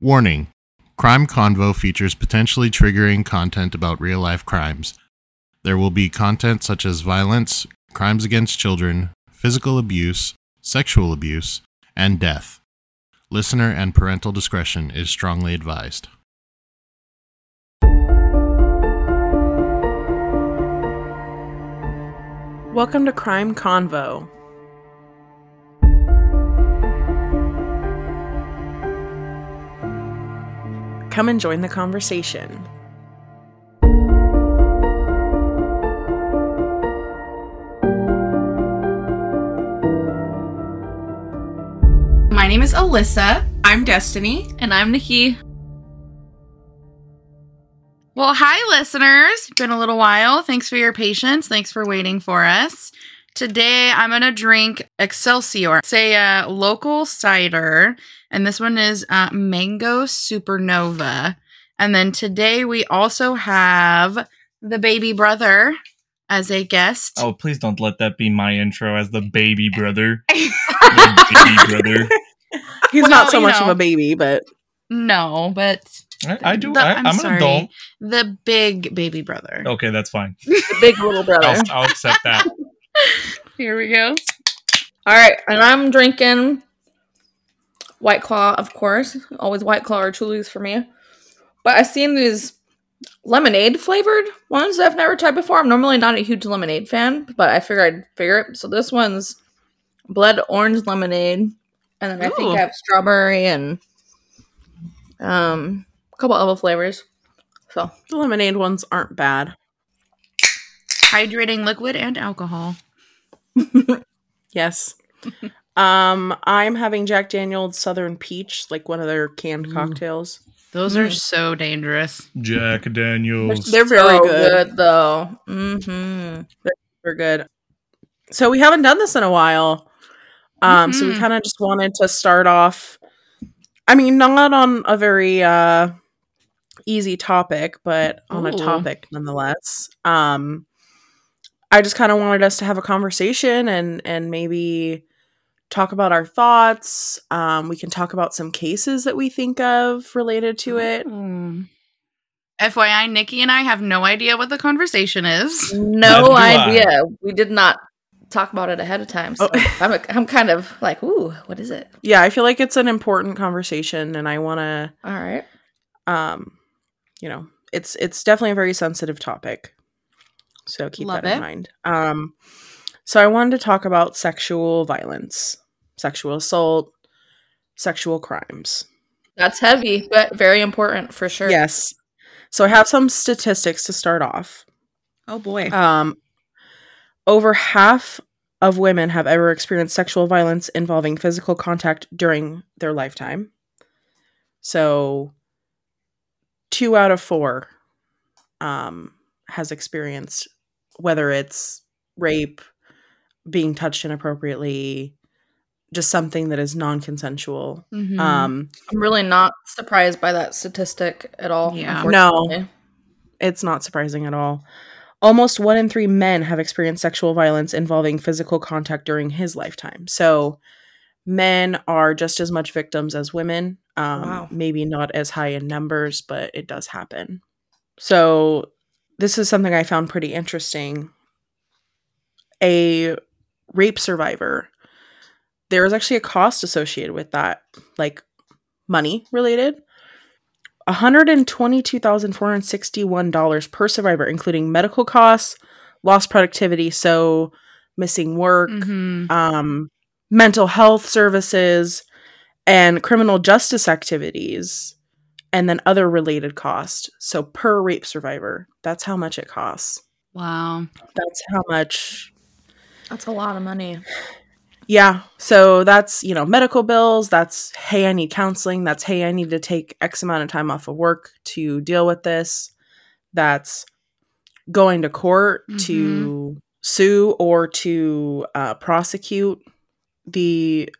Warning Crime Convo features potentially triggering content about real life crimes. There will be content such as violence, crimes against children, physical abuse, sexual abuse, and death. Listener and parental discretion is strongly advised. Welcome to Crime Convo. Come and join the conversation. My name is Alyssa. I'm Destiny. And I'm Nikki. Well, hi, listeners. Been a little while. Thanks for your patience. Thanks for waiting for us. Today, I'm going to drink Excelsior. It's a uh, local cider, and this one is uh, Mango Supernova. And then today, we also have the baby brother as a guest. Oh, please don't let that be my intro as the baby brother. the baby brother. He's Well, not so you much of a baby, but No, but I, I do. the- I, I'm I'm, an sorry. adult. the big baby brother. Okay, that's fine. the big little brother. I'll, I'll accept that. Here we go. All right, and I'm drinking White Claw, of course. Always White Claw or Truly's for me. But I've seen these lemonade flavored ones that I've never tried before. I'm normally not a huge lemonade fan, but I figured I'd figure it. So this one's blood orange lemonade, and then I think I have strawberry and um a couple other flavors. So the lemonade ones aren't bad. Hydrating liquid and alcohol. Yes. um, I'm having Jack Daniel's Southern Peach, like one of their canned Ooh. cocktails. Those are Mm. so dangerous. Jack Daniels. They're very so good. though. Mm-hmm. They're good. So we haven't done this in a while. Um, so we Mhm. kind of just wanted to start off. I mean, not on a very uh easy topic, but on a Ooh. topic nonetheless. Um, I just kind of wanted us to have a conversation and and maybe talk about our thoughts. Um, we can talk about some cases that we think of related to it. Mm. FYI, Nikki and I have no idea what the conversation is. No do I. idea. We did not talk about it ahead of time. So Oh. I'm, I'm kind of like, ooh, what is it? Yeah, I feel like it's an important conversation, and I want to All right. um you know it's it's definitely a very sensitive topic so keep Love that in it. mind um so i wanted to talk about sexual violence sexual assault sexual crimes That's heavy, but very important for sure. yes so i have some statistics to start off Oh boy. um over half of women have ever experienced sexual violence involving physical contact during their lifetime so two out of four um has experienced whether it's rape being touched inappropriately just something that is non-consensual Mhm. um I'm really not surprised by that statistic at all. Yeah. no, it's not surprising at all. Almost one in three men have experienced sexual violence involving physical contact during his lifetime. So, men are just as much victims as women. Um, Wow. Maybe not as high in numbers, but it does happen. So, this is something I found pretty interesting. A rape survivor, there is actually a cost associated with that, like money related. $122,461 per survivor, including medical costs, lost productivity, so missing work, Mhm. um, mental health services, and criminal justice activities, and then other related costs. So per rape survivor, that's how much it costs. Wow. That's how much That's a lot of money. Yeah. So that's, you know, medical bills. That's, hey, I need counseling. That's, hey, I need to take X amount of time off of work to deal with this. That's going to court to sue or to uh, prosecute the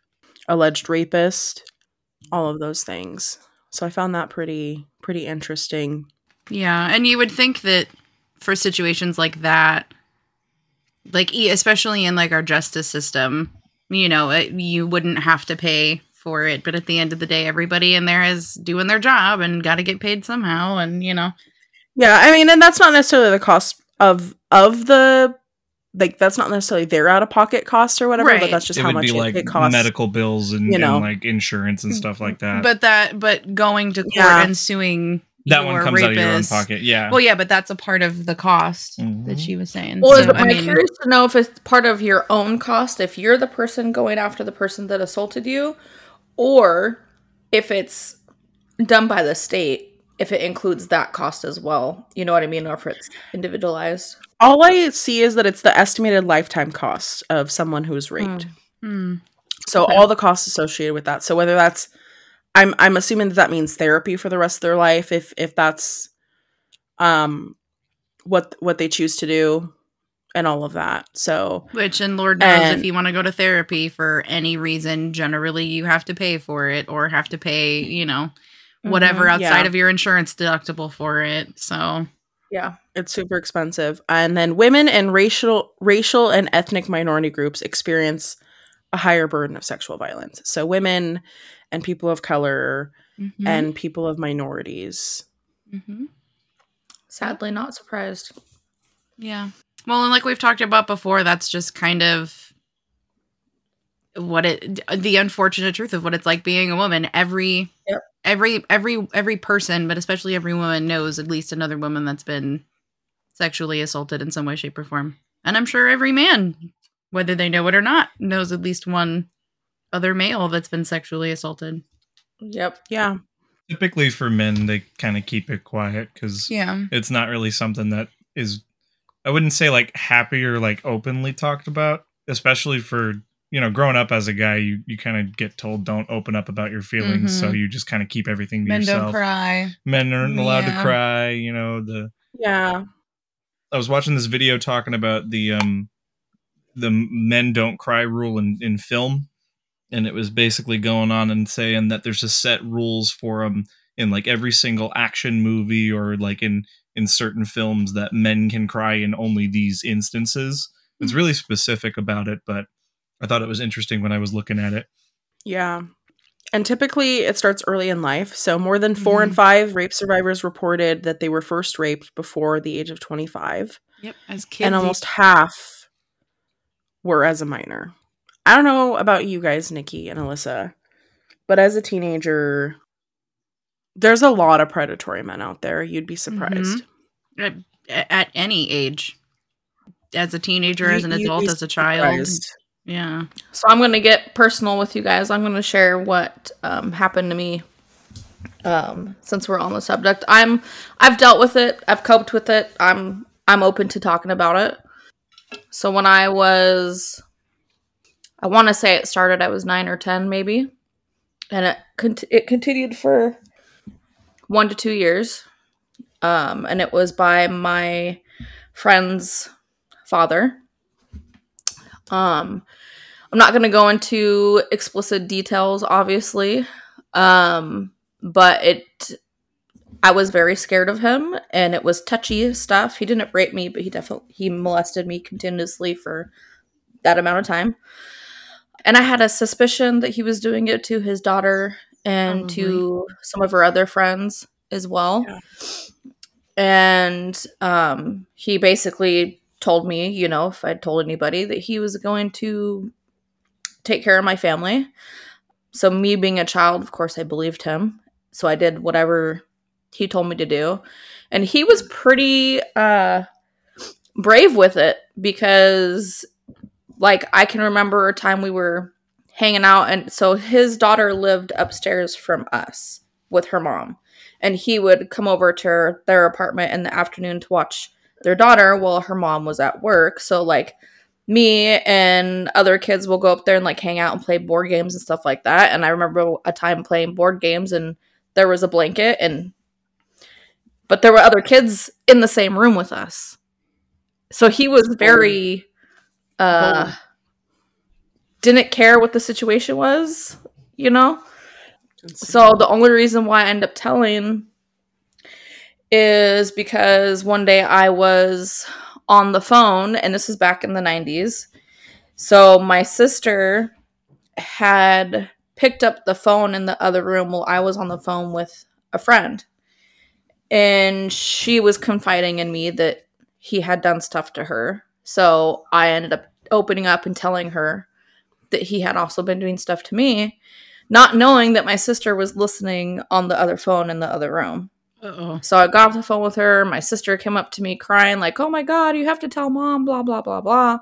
alleged rapist, all of those things. So I found that pretty, pretty interesting. Yeah, and you would think that for situations like that, like e- especially in like our justice system, you know, it, you wouldn't have to pay for it. But at the end of the day, everybody in there is doing their job and got to get paid somehow. And you know, Yeah, I mean, and that's not necessarily the cost of of the like that's not necessarily their out of pocket cost or whatever, but Right. that's just it how would much be it, like it costs. medical bills and, you know. and like insurance and stuff like that. but that but going to court Yeah. and suing that your one comes out of your own pocket. Yeah. Well, yeah, but that's a part of the cost that Mhm. she was saying. Well, So, I am mean, curious to know if it's part of your own cost if you're the person going after the person that assaulted you, or if it's done by the state, if it includes that cost as well. You know what I mean? Or if it's individualized. All I see is that it's the estimated lifetime cost of someone who is was raped. hmm. So Okay. all the costs associated with that. So whether that's I'm I'm assuming that that means therapy for the rest of their life if if that's um what what they choose to do and all of that. So Which, and Lord knows, And- if you want to go to therapy for any reason, generally you have to pay for it or have to pay, you know, whatever Mhm. outside Yeah. of your insurance deductible for it. So, Yeah. it's super expensive. And then women and racial racial and ethnic minority groups experience a higher burden of sexual violence. So women and people of color mhm, and people of minorities. Mm-hmm. Sadly, not surprised. yeah. Well, and like we've talked about before, that's just kind of what it the unfortunate truth of what it's like being a woman every Yep. every every every person but especially every woman knows at least another woman that's been sexually assaulted in some way shape or form and i'm sure every man whether they know it or not knows at least one other male that's been sexually assaulted Yep. Yeah. Typically for men, they kind of keep it quiet because yeah it's not really something that is, I wouldn't say like happy or like openly talked about, especially for, you know, growing up as a guy, you, you kind of get told don't open up about your feelings. So Mhm. you just kind of keep everything to men yourself. Men don't cry Men aren't allowed Yeah. to cry, you know, the, Yeah. I was watching this video talking about the um the men don't cry rule in in film, and it was basically going on and saying that there's a set rules for them in like every single action movie or like in in certain films that men can cry in only these instances. It's really specific about it, but I thought it was interesting when I was looking at it. Yeah. And typically it starts early in life. So more than 4 and mm-hmm. 5 rape survivors reported that they were first raped before the age of 25 yep as kids and almost half were as a minor. I don't know about you guys, Nikki and Alyssa, but as a teenager there's a lot of predatory men out there. You'd be mm-hmm. surprised. at, at any age as a teenager You- as an adult as a child surprised. Yeah So I'm going to get personal with you guys. I'm going to share what um, happened to me. Um, since we're on the subject, I'm I've dealt with it. I've coped with it. I'm I'm open to talking about it. So when I was, I want to say it started. I was nine or ten, maybe, and it it continued for one to two years. Um, and it was by my friend's father. Um, I'm not going to go into explicit details, obviously, um, but it. I was very scared of him, and it was touchy stuff. He didn't rape me, but he definitely he molested me continuously for that amount of time. And I had a suspicion that he was doing it to his daughter and to some of her other friends as well. Yeah. And um, he basically told me, you know, if I'd told anybody that he was going to take care of my family. So, me being a child, of course, I believed him. So, I did whatever he told me to do. And he was pretty uh, brave with it because, like, I can remember a time we were hanging out. And so his daughter lived upstairs from us with her mom. And he would come over to their apartment in the afternoon to watch their daughter while her mom was at work. So, like, me and other kids will go up there and like hang out and play board games and stuff like that. And I remember a time playing board games and there was a blanket and but there were other kids in the same room with us. So he was very uh Bold. didn't care what the situation was, you know? So the only reason why I end up telling is because one day I was on the phone, and this is back in the 90s. So my sister had picked up the phone in the other room while I was on the phone with a friend. And she was confiding in me that he had done stuff to her. So I ended up opening up and telling her that he had also been doing stuff to me, not knowing that my sister was listening on the other phone in the other room. Uh-oh. So I got off the phone with her. My sister came up to me crying, like, oh my God, you have to tell mom, blah, blah, blah, blah.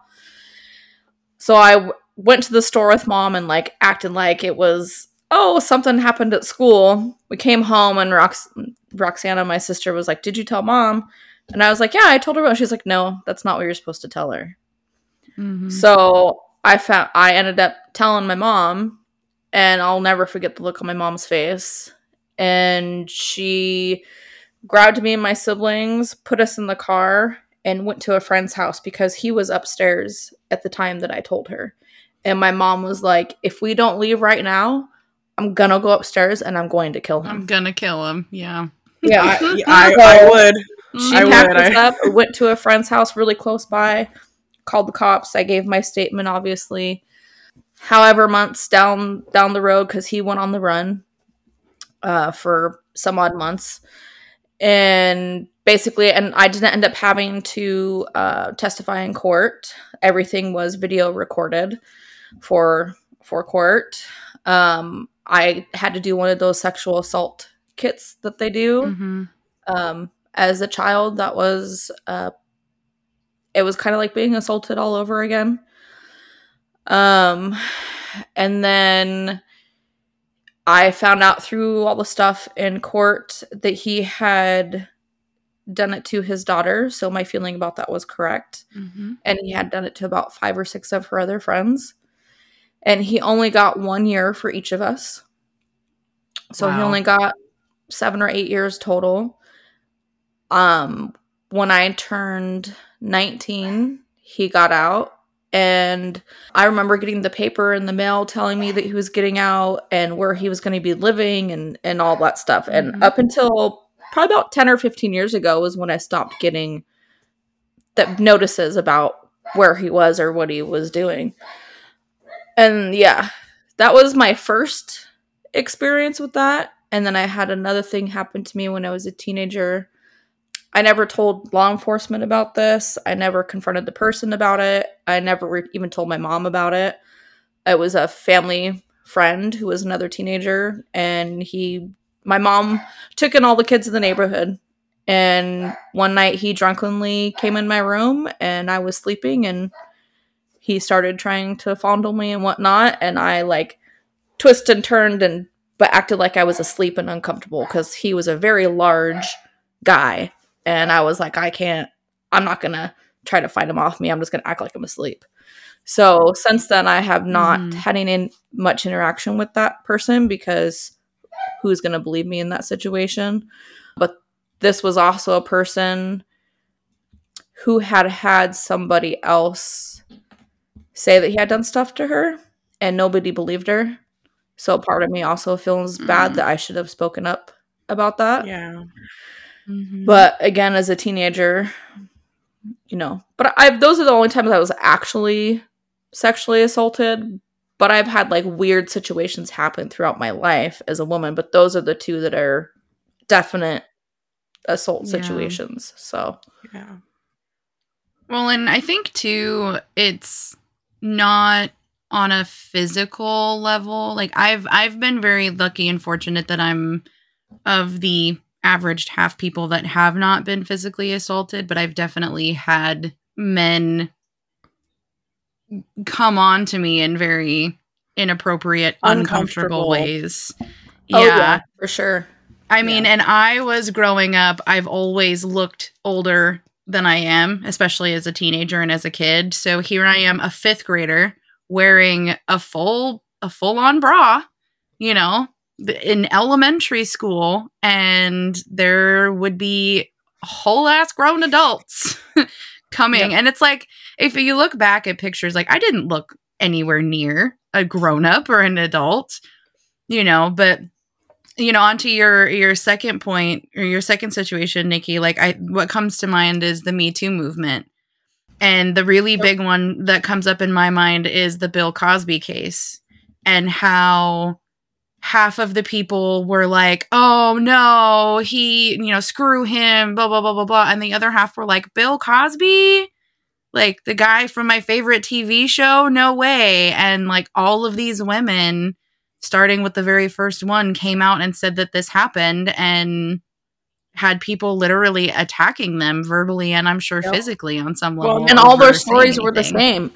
So I w- went to the store with mom and like acted like it was, oh, something happened at school. We came home and Rox- Roxana, my sister, was like, did you tell mom? And I was like, yeah, I told her. She's like, no, that's not what you're supposed to tell her. Mhm. So I found I ended up telling my mom, and I'll never forget the look on my mom's face. And she grabbed me and my siblings, put us in the car, and went to a friend's house because he was upstairs at the time that I told her. And my mom was like, "If we don't leave right now, I'm gonna go upstairs and I'm going to kill him." I'm gonna kill him. Yeah. yeah, I, I, I would. she I packed would, us up, went to a friend's house really close by, called the cops. I gave my statement, obviously. However, months down down the road, because he went on the run uh, for some odd months, and basically, and I didn't end up having to uh, testify in court. Everything was video recorded for for court. Um, I had to do one of those sexual assault kits that they do Mhm. um, as a child that was uh, it was kind of like being assaulted all over again um, and then i found out through all the stuff in court that he had done it to his daughter so my feeling about that was correct. Mhm. and he had done it to about five or six of her other friends. And he only got one year for each of us. So he only got seven or eight years total. Um when i turned 19 he got out and i remember getting the paper in the mail telling me that he was getting out and where he was going to be living and and all that stuff. And Mhm. up until probably about 10 or 15 years ago was when i stopped getting the notices about where he was or what he was doing. And yeah that was my first experience with that. And then i had another thing happen to me when i was a teenager i never told law enforcement about this. I never confronted the person about it. I never re- even told my mom about it. It was a family friend who was another teenager and he my mom took in all the kids in the neighborhood. And one night he drunkenly came in my room and i was sleeping and he started trying to fondle me and whatnot and i like twisted and turned and but acted like i was asleep and uncomfortable because he was a very large guy and i was like i can't i'm not gonna try to fight him off me i'm just gonna act like i'm asleep so since then i have not Mhm. had any much interaction with that person because who's gonna believe me in that situation but this was also a person who had had somebody else say that he had done stuff to her and nobody believed her so part of me also feels bad Mm. that i should have spoken up about that Yeah. Mhm. but again as a teenager you know but i those are the only times i was actually sexually assaulted but i've had like weird situations happen throughout my life as a woman but those are the two that are definite assault Yeah. situations so Yeah. Well, and I think too, it's not on a physical level. Like I've I've been very lucky and fortunate that I'm of the averaged half people that have not been physically assaulted, but I've definitely had men come on to me in very inappropriate, uncomfortable, Uncomfortable. ways. oh yeah. for sure I mean, Yeah. and I was growing up, I've always looked older than I am, especially as a teenager and as a kid. So here I am, a fifth grader, wearing a full a full on bra, you know, in elementary school, and there would be whole ass grown adults coming. And it's like if you look back at pictures, like I didn't look anywhere near a grown up or an adult, you know, but you know onto your your second point or your second situation nikki like i what comes to mind is the me too movement. And the really big one that comes up in my mind is the bill cosby case and how half of the people were like, "Oh no, he, you know, screw him, blah blah blah blah blah," and the other half were like, "Bill Cosby, like the guy from my favorite TV show, no way." And like all of these women, starting with the very first one, came out and said that this happened and had people literally attacking them verbally and I'm sure Yep. physically on some Well, level. and all over their saying stories were the same.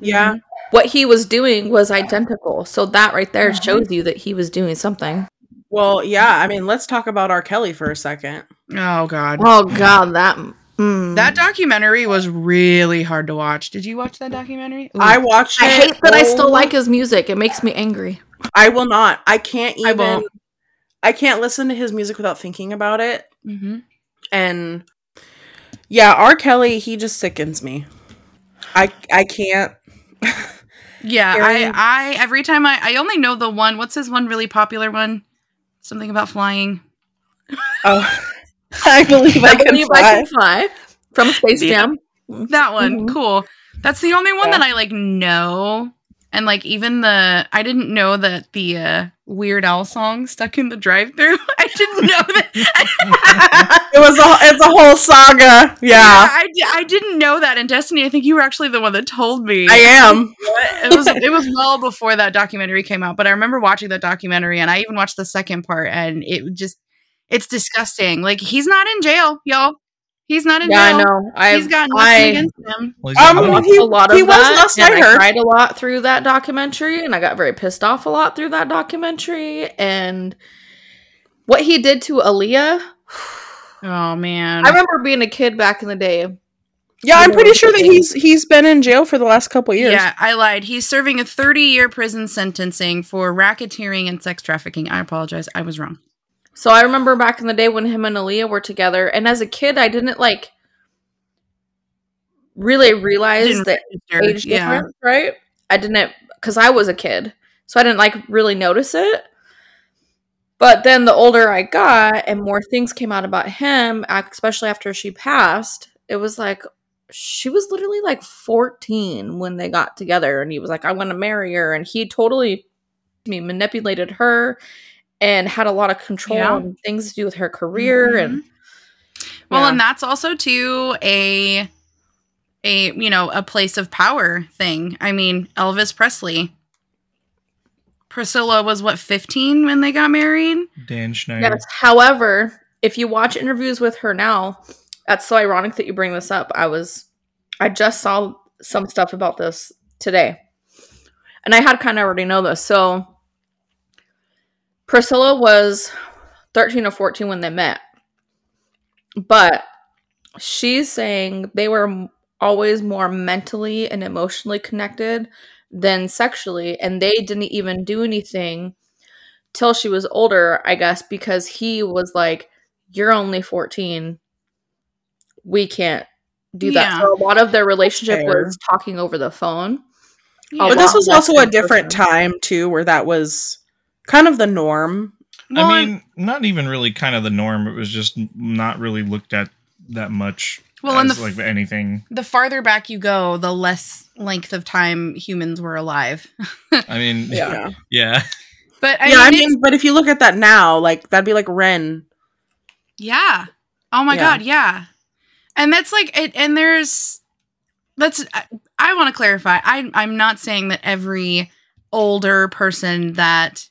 Yeah. Mm-hmm. What he was doing was identical. So that right there shows you that he was doing something. Well, yeah. I mean, let's talk about R. Kelly for a second. Oh god. Oh god, that mm. That documentary was really hard to watch. Did you watch that documentary? Ooh. I watched I it. hate that I still Oh, like his music. It makes me angry. I will not. I can't I even. won't. I can't listen to his music without thinking about it. Mhm. And yeah, R. Kelly, he just sickens me. I I can't. Yeah, Hearing- I, I every time I I only know the one. What's his one really popular one? Something about flying. Oh, I believe I, I can believe fly. I can fly from Space Yeah. Jam. That one, Mhm. cool. That's the only one Yeah. that I like know. And like even the I didn't know that the uh, Weird Al song stuck in the drive-through. I didn't know that. it was a it's a whole saga. Yeah, I, I didn't know that. And Destiny, I think you were actually the one that told me. I am. it was it was well before that documentary came out, but I remember watching that documentary and I even watched the second part and it just it's disgusting. Like he's not in jail, y'all. He's not in Yeah, I jail. know. I He's got nothing I against him. Well, he's Um, got he- a lot of he was that, last and I I heard. cried a lot through that documentary, and I got very pissed off a lot through that documentary. And what he did to Aaliyah, Oh man. I remember being a kid back in the day. Yeah, I'm pretty sure that he's he's been in jail for the last couple years. Yeah, I lied. He's serving a 30 year prison sentencing for racketeering and sex trafficking. I apologize. I was wrong. So I remember back in the day when him and Aaliyah were together, and as a kid, I didn't like really realize the register. age difference, right? I didn't because I was a kid, so I didn't like really notice it. But then the older I got and more things came out about him, especially after she passed, it was like she was literally like 14 when they got together and he was like I want to marry her and he totally I mean, manipulated her and had a lot of control Yeah. and things to do with her career and mm-hmm. Well, Yeah. and that's also too a a you know a place of power thing. I mean, Elvis Presley. Priscilla was what 15 when they got married. Dan Schneider. Yes. However, if you watch interviews with her now, that's so ironic that you bring this up. I was, I just saw some stuff about this today, and I had kind of already know this. So, Priscilla was thirteen or fourteen when they met, but she's saying they were always more mentally and emotionally connected than sexually, and they didn't even do anything till she was older, I guess, because he was like, You're only 14. We can't do that. Yeah. So a lot of their relationship Fair. was talking over the phone. Yeah. But this was also a different person. time too, where that was kind of the norm. Well, I mean, not even really kind of the norm. It was just not really looked at that much. Well, Well, and as, the f- like anything. the farther back you go, the less length of time humans were alive. I mean, yeah, Yeah, yeah. But I yeah. I mean, it's- mean, but if you look at that now, like that'd be like Ren. Yeah. Oh my Yeah. god, yeah. And that's like it and there's that's I, I want to clarify. I I'm not saying that every older person that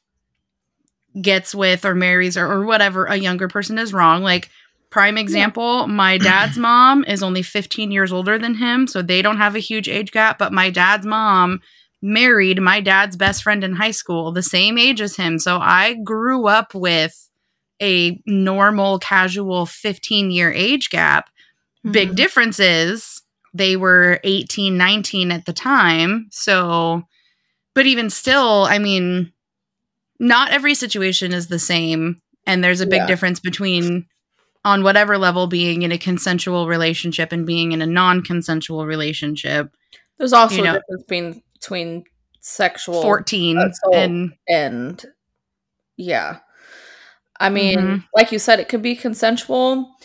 gets with or marries or, or whatever a younger person is wrong. Like prime example, my dad's mom is only 15 years older than him, so they don't have a huge age gap, but my dad's mom married my dad's best friend in high school, the same age as him. So I grew up with a normal casual 15 year age gap big Mhm. difference is they were 18 19 at the time so but even still i mean not every situation is the same and there's a big Yeah. difference between on whatever level being in a consensual relationship and being in a non-consensual relationship There's also You know- a difference between, between sexual 14 and and yeah. I mean, Mhm. like you said, it could be consensual.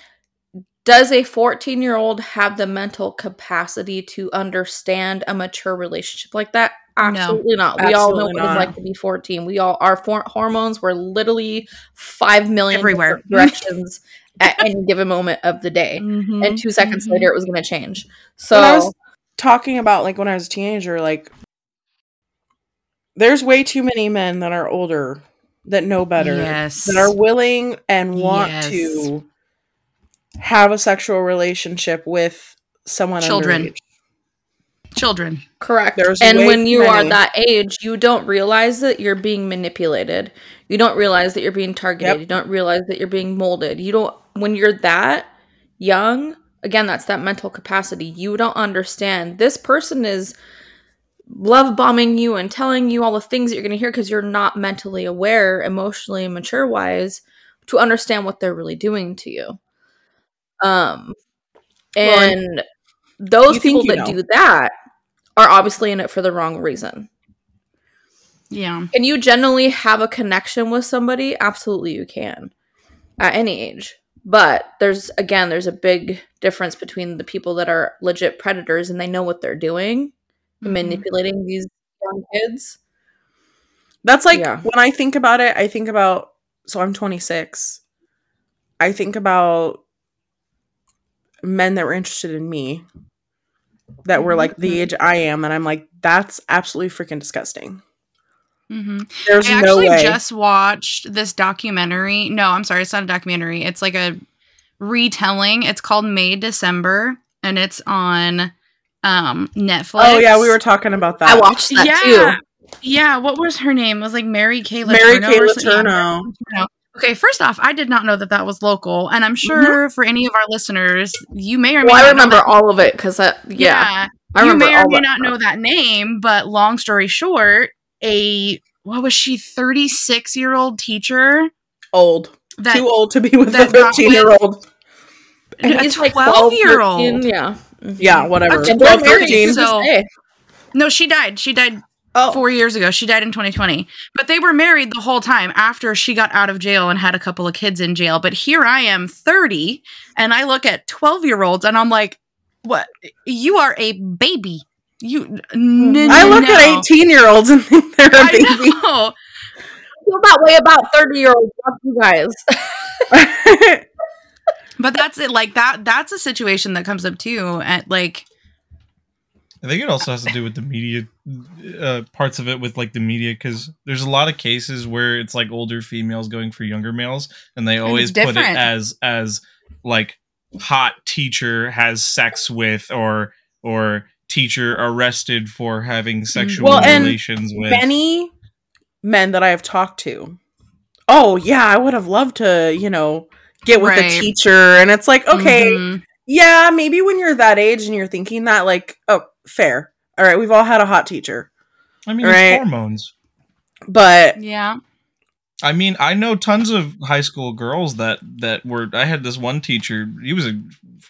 Does a 14 year old have the mental capacity to understand a mature relationship like that? Absolutely not. We all know Absolutely what it's like to be 14. We all our for- hormones were literally 5 million Everywhere. directions at any given moment of the day. Mhm. And 2 seconds Mhm. later it was going to change. When I So was talking about like when I was a teenager, like there's way too many men that are older that know better Yes. that are willing and want Yes. to have a sexual relationship with someone Children. underage. Children. Correct. There's and when too you are that age, you don't realize that you're being manipulated. You don't realize that you're being targeted. Yep. You don't realize that you're being molded. You don't when you're that young, again, that's that mental capacity. You don't understand. This person is love bombing you and telling you all the things that you're going to hear because you're not mentally aware, emotionally mature wise to understand what they're really doing to you. Um and and those you people you that know. do that are obviously in it for the wrong reason. Yeah. Can you generally have a connection with somebody? Absolutely, you can at any age. But there's, again, there's a big difference between the people that are legit predators and they know what they're doing, Mhm. manipulating these young kids. That's like Yeah. when I think about it, I think about so I'm 26. I think about men that were interested in me that were like the age I am and I'm like that's absolutely freaking disgusting. Mhm. There's I no actually way. just watched this documentary. No, I'm sorry, it's not a documentary. It's like a retelling. It's called May December, and it's on um Netflix. oh yeah, we were talking about that. I watched that yeah. too. Yeah, what was her name? It was like Mary Kay Mary Kay or something. Yeah, Letourneau. Letourneau. Okay, first off, I did not know that that was local, and I'm Mm-hmm. sure for any of our listeners, you may or may Well, I not know remember that- all of it because, yeah, yeah, I you may or may not know that name, but long story short, a what was she, 36 year old teacher old. that Too old to be with a 13 year old. And a he's like 12 year old. Yeah. Mhm. Yeah, whatever. A 12, they're 13. So- No, she died. She died Oh, four years ago. She died in 2020. But they were married the whole time after she got out of jail and had a couple of kids in jail. But here I am, 30, and I look at 12 year olds and I'm like, what? You are a baby. You. N- I n- look no. at 18 year olds and think they're a I baby. know. I feel that way about 30 year olds. Fuck you guys. But that's it. Like that. That's a situation that comes up too. At like, I think it also has to do with the media uh, parts of it, with like the media, because there's a lot of cases where it's like older females going for younger males, and they always put it as as like hot teacher has sex with or or teacher arrested for having sexual Well, and relations with. many men that I have talked to. Oh yeah, I would have loved to, you know, get with Right. a teacher, and it's like, okay, mhm. yeah, maybe when you're that age and you're thinking that, like, oh, fair. All right, we've all had a hot teacher, I mean, right. it's hormones. but yeah. I mean, I know tons of high school girls that that were. I had this one teacher. He was a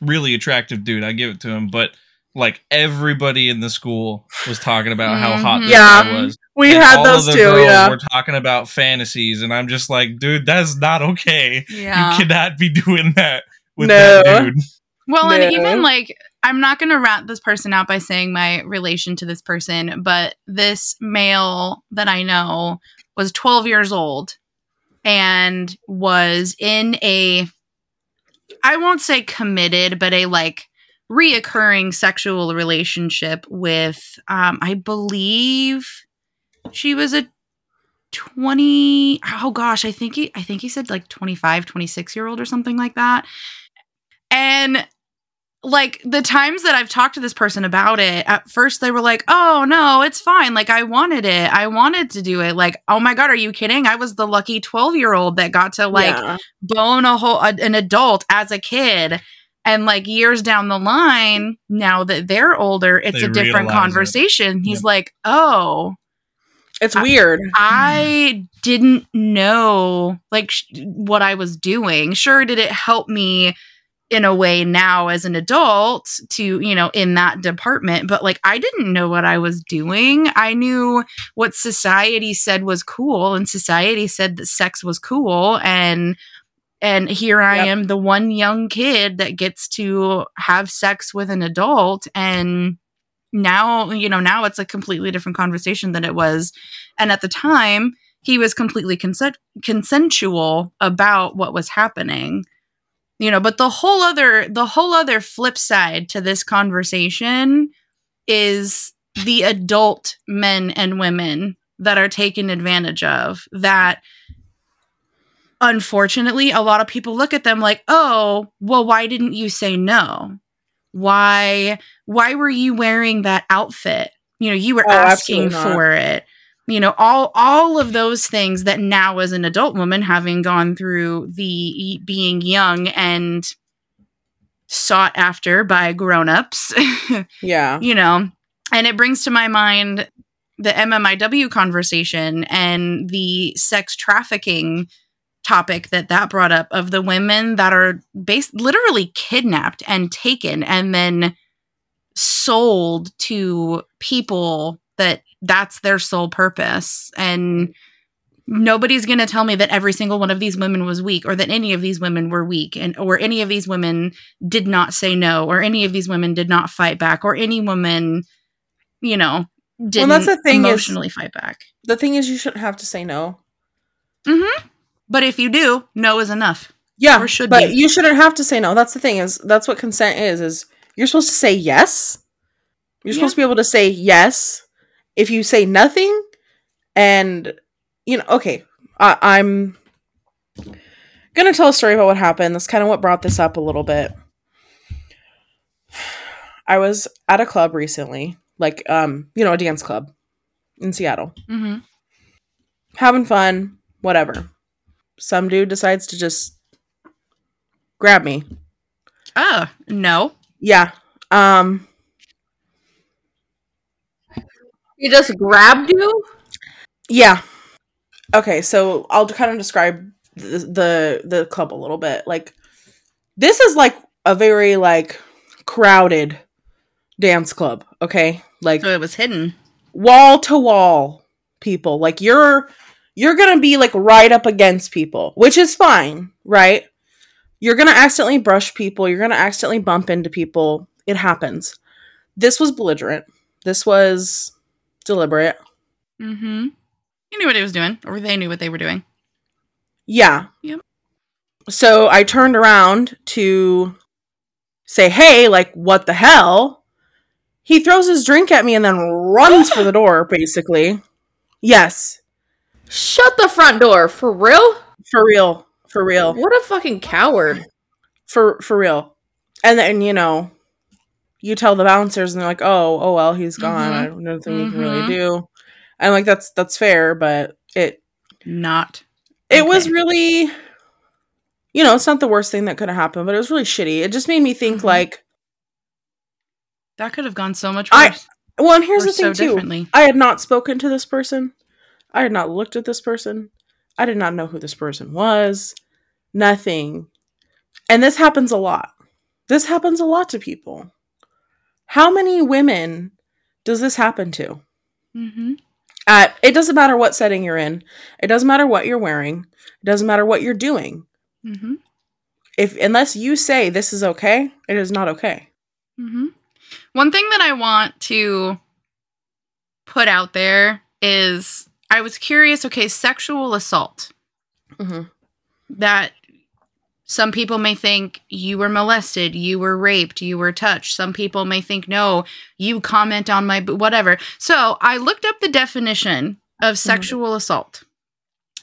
really attractive dude. I give it to him, but like everybody in the school was talking about how hot this Mhm. Yeah. guy was. we And had those of the too. girls Yeah, Were talking about fantasies, and I'm just like, dude, that's not okay. Yeah. You cannot be doing that with No. that dude. Well, and even like, I'm not going to rat this person out by saying my relation to this person, but this male that I know was 12 years old and was in a, I won't say committed, but a like reoccurring sexual relationship with, um, I believe she was a 20 oh gosh i think he i think he said like 25 26 year old or something like that. And like the times that I've talked to this person about it, at first they were like, "Oh no, it's fine. Like I wanted it. I wanted to do it. Like, oh my god, are you kidding? I was the lucky 12-year-old that got to like Yeah. bone a whole a, an adult as a kid." And like years down the line, now that they're older, it's They a different realize it. conversation. He's Yep. like, "Oh, it's I- weird. I mm-hmm. didn't know like sh- what I was doing. Sure, did it help me in a way now as an adult to, you know, in that department, but like I didn't know what I was doing. I knew what society said was cool and society said that sex was cool and and here I Yep. am the one young kid that gets to have sex with an adult and now you know now it's a completely different conversation than it was and at the time he was completely consent- consensual about what was happening you know but the whole other the whole other flip side to this conversation is the adult men and women that are taken advantage of that unfortunately a lot of people look at them like oh well why didn't you say no? Why why were you wearing that outfit? You know you were Oh, asking for it you know all all of those things that now as an adult woman having gone through the being young and sought after by grown-ups Yeah. you know and it brings to my mind the MMIW conversation and the sex trafficking topic that that brought up of the women that are based literally kidnapped and taken and then sold to people that that's their sole purpose and nobody's going to tell me that every single one of these women was weak or that any of these women were weak and or any of these women did not say no or any of these women did not fight back or any woman you know didn't that's the thing is- emotionally fight back The thing is, you shouldn't have to say no. mm-hmm. but if you do no is enough Yeah, Or should but be. you shouldn't have to say no. That's the thing is that's what consent is. Is you're supposed to say yes. You're Yeah. supposed to be able to say yes. If you say nothing, and you know, okay, I, I'm gonna tell a story about what happened. That's kind of what brought this up a little bit. I was at a club recently, like um, you know, a dance club in Seattle, mm-hmm. having fun, whatever. Some dude decides to just grab me. oh no Yeah. Um He just grabbed you? yeah. Okay, so I'll kind of describe the, the the club a little bit. Like this is like a very like crowded dance club, okay? Like so it was hidden wall to wall people. Like you're you're going to be like right up against people, which is fine, right? You're going to accidentally brush people, you're going to accidentally bump into people. It happens. This was belligerent. This was deliberate. mm-hmm he knew what he was doing or they knew what they were doing Yeah. Yep. So I turned around to say, "Hey, like what the hell?" He throws his drink at me and then runs for the door basically. Yes. Shut the front door. For real? For real. For real. What a fucking coward. for for real and then you know you tell the bouncers and they're like oh oh well he's gone. Mhm. i don't know nothing we can really do. And like that's that's fair but it not it was really you know it's not the worst thing that could have happened but it was really shitty. It just made me think Mhm. like that could have gone so much I- worse. Well and here's or the thing so too. differently. I had not spoken to this person. I had not looked at this person. I did not know who this person was. Nothing. And this happens a lot. This happens a lot to people how many women does this happen to mm-hmm. it doesn't matter what setting you're in it doesn't matter what you're wearing it doesn't matter what you're doing Mm-hmm. if unless you say this is okay it is not okay Mm-hmm. One thing that I want to put out there is I was curious okay, sexual assault. mm-hmm. That some people may think you were molested, you were raped, you were touched. Some people may think, no, you comment on my, bo- whatever. So I looked up the definition of sexual assault.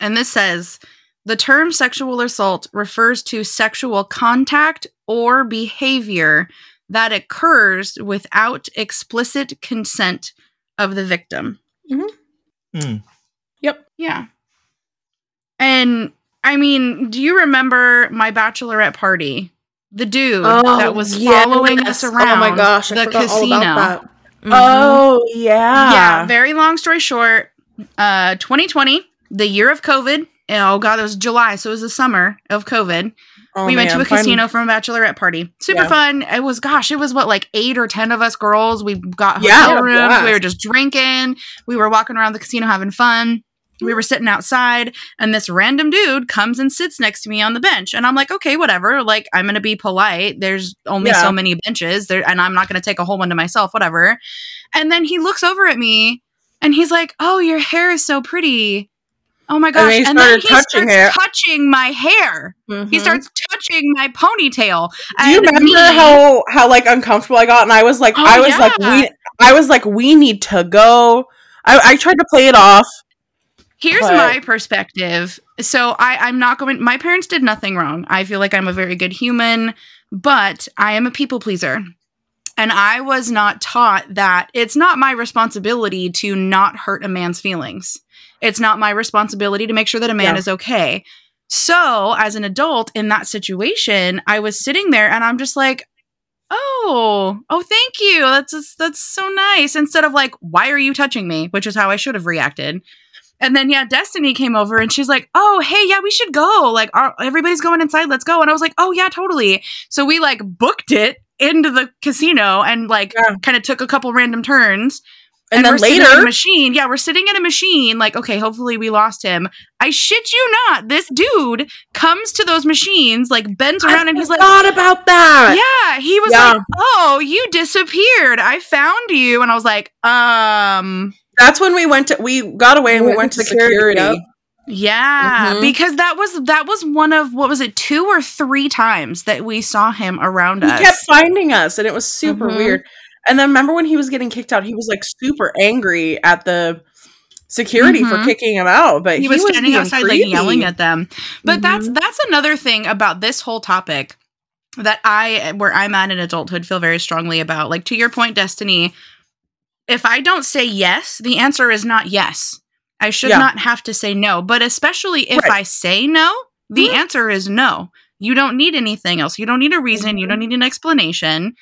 And this says the term sexual assault refers to sexual contact or behavior that occurs without explicit consent of the victim. Hmm. Yeah. And I mean, do you remember my bachelorette party? The dude oh, that was following us around. Oh my gosh, I the casino. all about that. Mhm. oh yeah Yeah, very long story short, uh 2020, the year of COVID. Oh god, it was July, so it was the summer of COVID. Oh, we went to a casino from a bachelorette party. Super Yeah. fun. It was gosh, it was what like 8 or 10 of us girls. We got Yeah, hotel rooms. blast. We were just drinking. We were walking around the casino having fun. We were sitting outside and this random dude comes and sits next to me on the bench and i'm like okay whatever like i'm gonna be polite there's only Yeah. so many benches there and i'm not gonna take a whole one to myself whatever and then he looks over at me and he's like oh your hair is so pretty oh my gosh he and then he touching starts touching my hair he Mhm. starts touching my ponytail Do you remember me- how how like uncomfortable I got? And I was like, Oh, I was like, we, I was like, we need to go. I, I tried to play it off. Here's But- my perspective. So I, I'm not going. My parents did nothing wrong. I feel like I'm a very good human, but I am a people pleaser, and I was not taught that it's not my responsibility to not hurt a man's feelings. It's not my responsibility to make sure that a man Yeah. is okay. So as an adult in that situation, I was sitting there and I'm just like. Oh, oh, thank you. That's just, that's so nice. Instead of like, why are you touching me? Which is how I should have reacted. And then yeah, Destiny came over and she's like, "Oh, hey, yeah, we should go. Like, our, everybody's going inside. Let's go." And I was like, "Oh yeah, totally." So we like booked it into the casino and like Yeah. kind of took a couple random turns. And, then we're sitting in a later, machine. Yeah, we're sitting in a machine. Like, okay, hopefully we lost him. I shit you not. This dude comes to those machines, like bends around, and he's like, thought about that. yeah, he was Yeah. like, "Oh, you disappeared. I found you." And I was like, "Um, That's when we went to we got away and we Went went to to security, security. yep. yeah, Mhm. because that was that was one of what was it, two or three times that we saw him around us. He us. kept finding us, and it was super Mhm. weird. And then remember when he was getting kicked out, he was like super angry at the security for Mhm. kicking him out. But he was standing being outside creepy. like yelling at them. But that's Mhm. that's another thing about this whole topic that I where I'm at in adulthood feel very strongly about. Like to your point, Destiny, if I don't say yes, the answer is not yes. I should Yeah. not have to say no. But especially if Right. I say no, the Mhm. answer is no. You don't need anything else. You don't need a reason. You Mhm. don't need an explanation.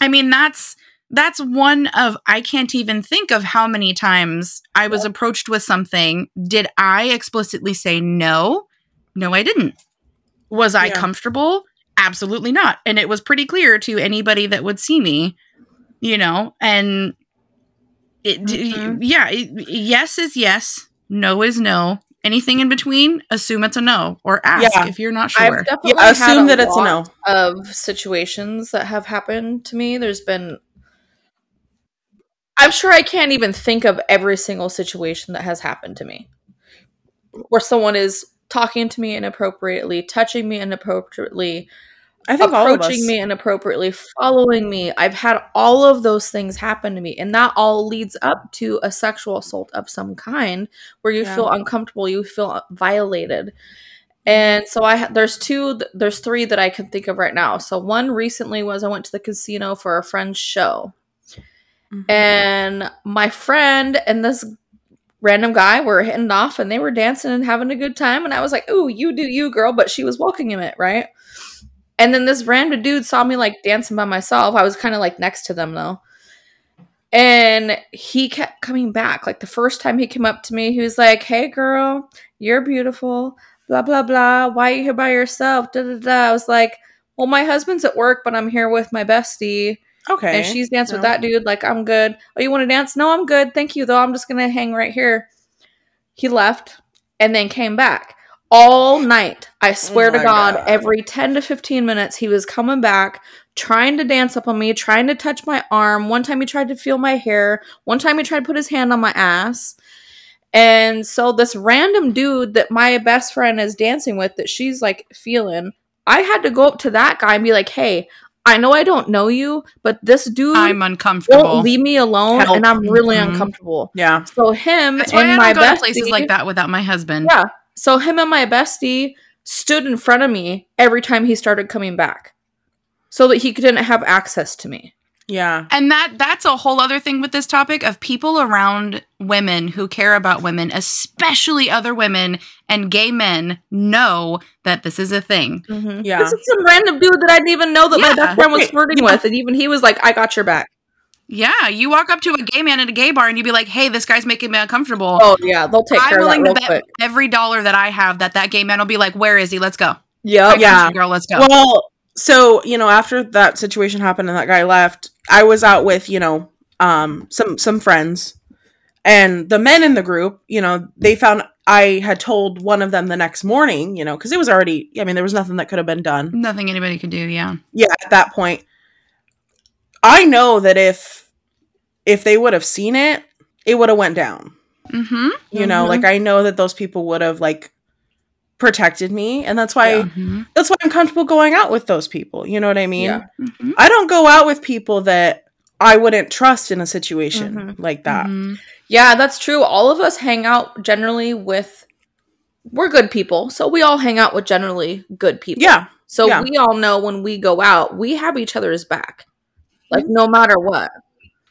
I mean, that's that's one of I can't even think of how many times I was approached with something. Did I explicitly say no? No, I didn't. Was I Yeah. comfortable? Absolutely not. And it was pretty clear to anybody that would see me, you know, and it, d- Mhm. yeah, it- yes is yes, no is no. Anything in between, assume it's a no or ask Yeah. if you're not I've sure. definitely Yeah, assume had that it's a no. of situations that have happened to me. There's been I'm sure I can't even think of every single situation that has happened to me. Where someone is talking to me inappropriately, touching me inappropriately, I think all of us. approaching me inappropriately, following me. I've had all of those things happen to me, and that all leads up to a sexual assault of some kind, where you Yeah. feel uncomfortable, you feel violated. And so I there's two, there's three that I can think of right now. So one recently was I went to the casino for a friend's show, Mhm. and my friend and this random guy were hitting it off and they were dancing and having a good time and i was like ooh you do you girl but she was welcoming it right and then this random dude saw me like dancing by myself i was kind of like next to them though and he kept coming back like the first time he came up to me he was like hey girl you're beautiful blah blah blah why are you here by yourself da, da, da. i was like well my husband's at work but i'm here with my bestie okay. and she's dancing with oh. that dude. Like, I'm good. Oh, you want to dance? No, I'm good. Thank you, though. I'm just gonna hang right here. He left and then came back all night. I swear Oh to God, God. every 10 to 15 minutes, he was coming back, trying to dance up on me, trying to touch my arm. One time he tried to feel my hair. One time he tried to put his hand on my ass. And so this random dude that my best friend is dancing with that she's like feeling, I had to go up to that guy and be like, "Hey, I know I don't know you, but this dude I'm uncomfortable. won't leave me alone, Help. and I'm really Mhm. uncomfortable." yeah. So him That's why and I my don't go bestie, to places like that without my husband. Yeah. So him and my bestie stood in front of me every time he started coming back, so that he couldn't have access to me. Yeah. And that that's a whole other thing with this topic of people around women who care about women, especially other women and gay men know that this is a thing. Mm-hmm. Yeah. This is some random dude that I didn't even know that my best friend was Okay, flirting with, and even he was like, "I got your back." Yeah, you walk up to a gay man at a gay bar and you'd be like, "Hey, this guy's making me uncomfortable." Oh yeah, they'll take I'm care of that willing to bet quick. every dollar that I have that that gay man will be like, "Where is he? Let's go." Got yeah. girl, let's go. Well, so you know, after that situation happened and that guy left, I was out with you know um some some friends, And the men in the group, you know, they found I had told one of them the next morning, you know, because it was already, I mean, there was nothing that could have been done. Nothing anybody could do. Yeah. Yeah, at that point. I know that if if they would have seen it, it would have went down. Mm-hmm. You know, Mhm. like I know that those people would have like protected me, and that's why Yeah. Mm-hmm. that's why I'm comfortable going out with those people. You know what I mean? Yeah. Mm-hmm. I don't go out with people that I wouldn't trust in a situation Mhm. like that. Mm-hmm. Yeah, that's true. All of us hang out generally with we're good people. So we all hang out with generally good people. Yeah. So yeah. we all know when we go out, we have each other's back. Like no matter what.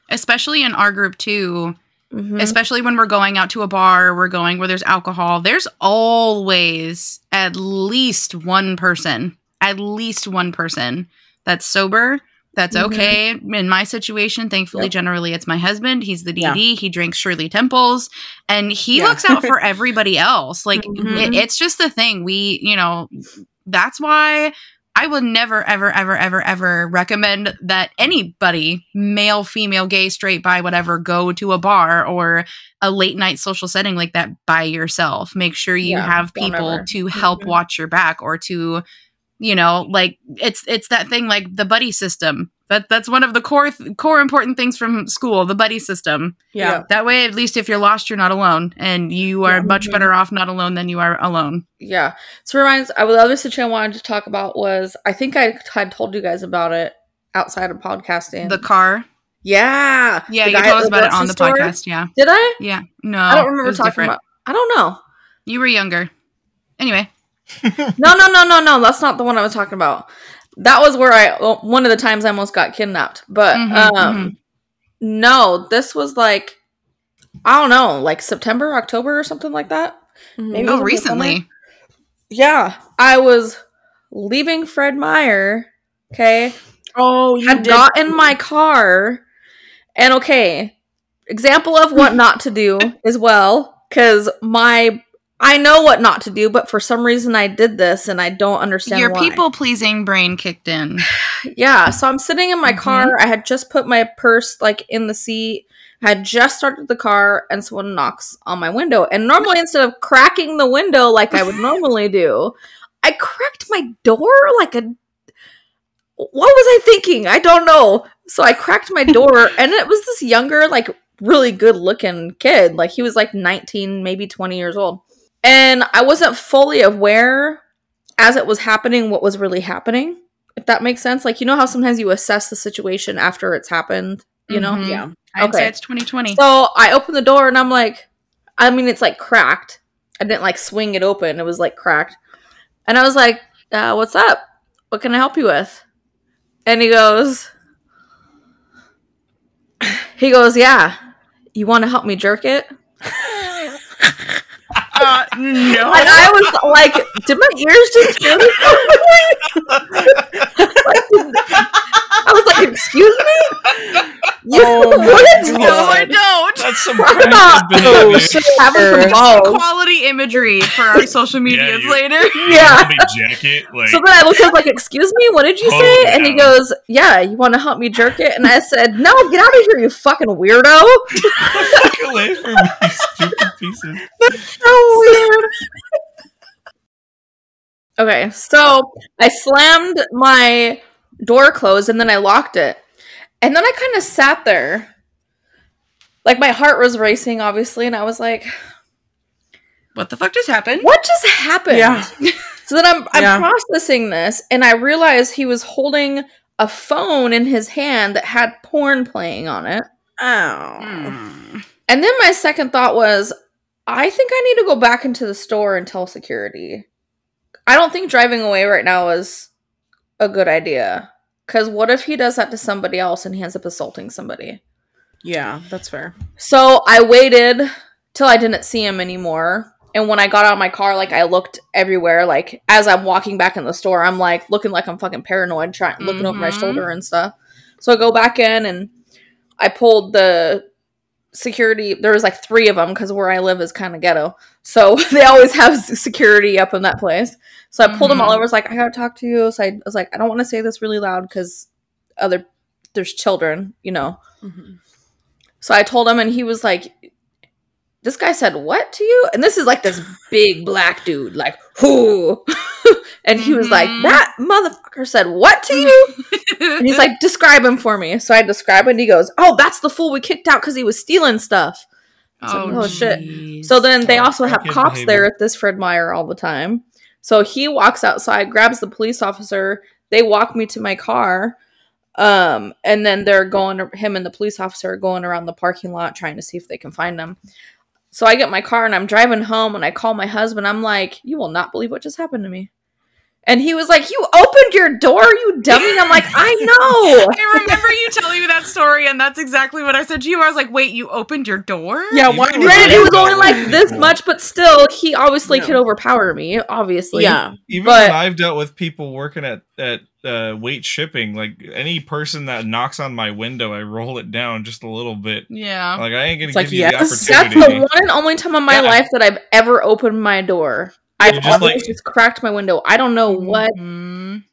Especially in our group too. Mhm. especially when we're going out to a bar, we're going where there's alcohol, there's always at least one person, at least one person that's sober. That's Mhm. okay. In my situation, thankfully, Yep. generally it's my husband. He's the Yeah. DD. He drinks Shirley Temples and he Yeah. looks out for everybody else. Like, Mhm. it- it's just the thing. We, you know, that's why I would never, ever, ever, ever, ever recommend that anybody, male, female, gay, straight, bi, whatever, go to a bar or a late night social setting like that by yourself. Make sure you Yeah, have people ever. to help Mhm. watch your back or to, you know, like it's it's that thing like the buddy system. That that's one of the core core important things from school, the buddy system. Yeah. That way, at least if you're lost, you're not alone, and you are Yeah. much Mhm. better off not alone than you are alone. Yeah. So reminds I the other situation I wanted to talk about was I think I had told you guys about it outside of podcasting. The car. yeah. Yeah, The you told at us about it on the store. podcast. Yeah. Did I? Yeah. No. I don't remember talking different. about I don't know. You were younger. Anyway. No, no, no, no, no. That's not the one I was talking about. That was where I well, one of the times I almost got kidnapped. But Mhm, um no, this was like I don't know, like September, October or something like that. Maybe Oh, recently. summer? Yeah, I was leaving Fred Meyer. Okay, Oh, you had got in my car, and okay, example of what not to do as well, because my I know what not to do, but for some reason I did this, and I don't understand Your why. people pleasing brain kicked in. Yeah, so I'm sitting in my Mhm. car. I had just put my purse like in the seat. I had just started the car, and someone knocks on my window. And normally, instead of cracking the window like I would normally do, I cracked my door like a. What was I thinking? I don't know. So I cracked my door, and it was this younger, like really good looking kid. Like he was like 19, maybe 20 years old. And I wasn't fully aware as it was happening what was really happening if that makes sense. Like you know how sometimes you assess the situation after it's happened, you know? Mhm. Yeah. I'd say Okay. it's 2020. So I open the door and I'm like, I mean, it's like cracked. I didn't like swing it open. It was like cracked. And I was like, uh, what's up? What can I help you with? And he goes, he goes, yeah. You want to help me jerk it? Uh, no. And I was like, did my ears just hear me? I was like, excuse me? You, Oh my what? no, I don't. That's some Talk crack about Oh, ability. so- Having some Sure. Quality imagery for our social medias you- later. Yeah. Big jacket, like So then I looked up like, excuse me, what did you Oh, say? And he goes, yeah, you want to help me jerk it? And I said, no, get out of here, you fucking weirdo. fuck away from me, stupid pieces. so weird. okay, so I slammed my door closed and then I locked it. And then I kind of sat there. Like my heart was racing, obviously, and I was like, What the fuck just happened? what just happened? Yeah. So then I'm I'm Yeah. processing this and I realized he was holding a phone in his hand that had porn playing on it. Oh. Hmm. And then my second thought was, I think I need to go back into the store and tell security. I don't think driving away right now is a good idea. Cause what if he does that to somebody else and he ends up assaulting somebody? Yeah, that's fair. So I waited till I didn't see him anymore. And when I got out of my car, like I looked everywhere. Like as I'm walking back in the store, I'm like looking like I'm fucking paranoid, trying looking over my Mhm. shoulder and stuff. So I go back in and I pulled the security. There was like three of them because where I live is kind of ghetto, so they always have security up in that place. So I pulled them all over. I was like, I gotta talk to you. So I was like, I don't want to say this really loud because other there's children, you know. Mhm. So I told him, and he was like, this guy said what to you? And this is like this big black dude, like who? and he was like, Mhm. that motherfucker said what to you? and he's like, describe him for me. So I describe it, and he goes, oh, that's the fool we kicked out because he was stealing stuff. oh, oh, shit. So then they also have cops behavior. there at this Fred Meyer all the time. So he walks outside, grabs the police officer. They walk me to my car. Um, and then they're going, him and the police officer are going around the parking lot trying to see if they can find them. So I get my car and I'm driving home and I call my husband. I'm like, you will not believe what just happened to me. And he was like, You opened your door, you dummy. And I'm like, I know. I remember you telling me that story, and that's exactly what I said to you. I was like, "Wait, you opened your door?" Yeah, You why? know Granted, he was only like this much, but still, he obviously No. could overpower me, obviously. Yeah, Even But- when I've dealt with people working at at uh, weight shipping, like any person that knocks on my window, I roll it down just a little bit. Yeah. Like I ain't gonna It's like, give you yes. the That's the one and only time in my Yeah. life that I've ever opened my door. I've just, like- just cracked my window. I don't know what, Mhm.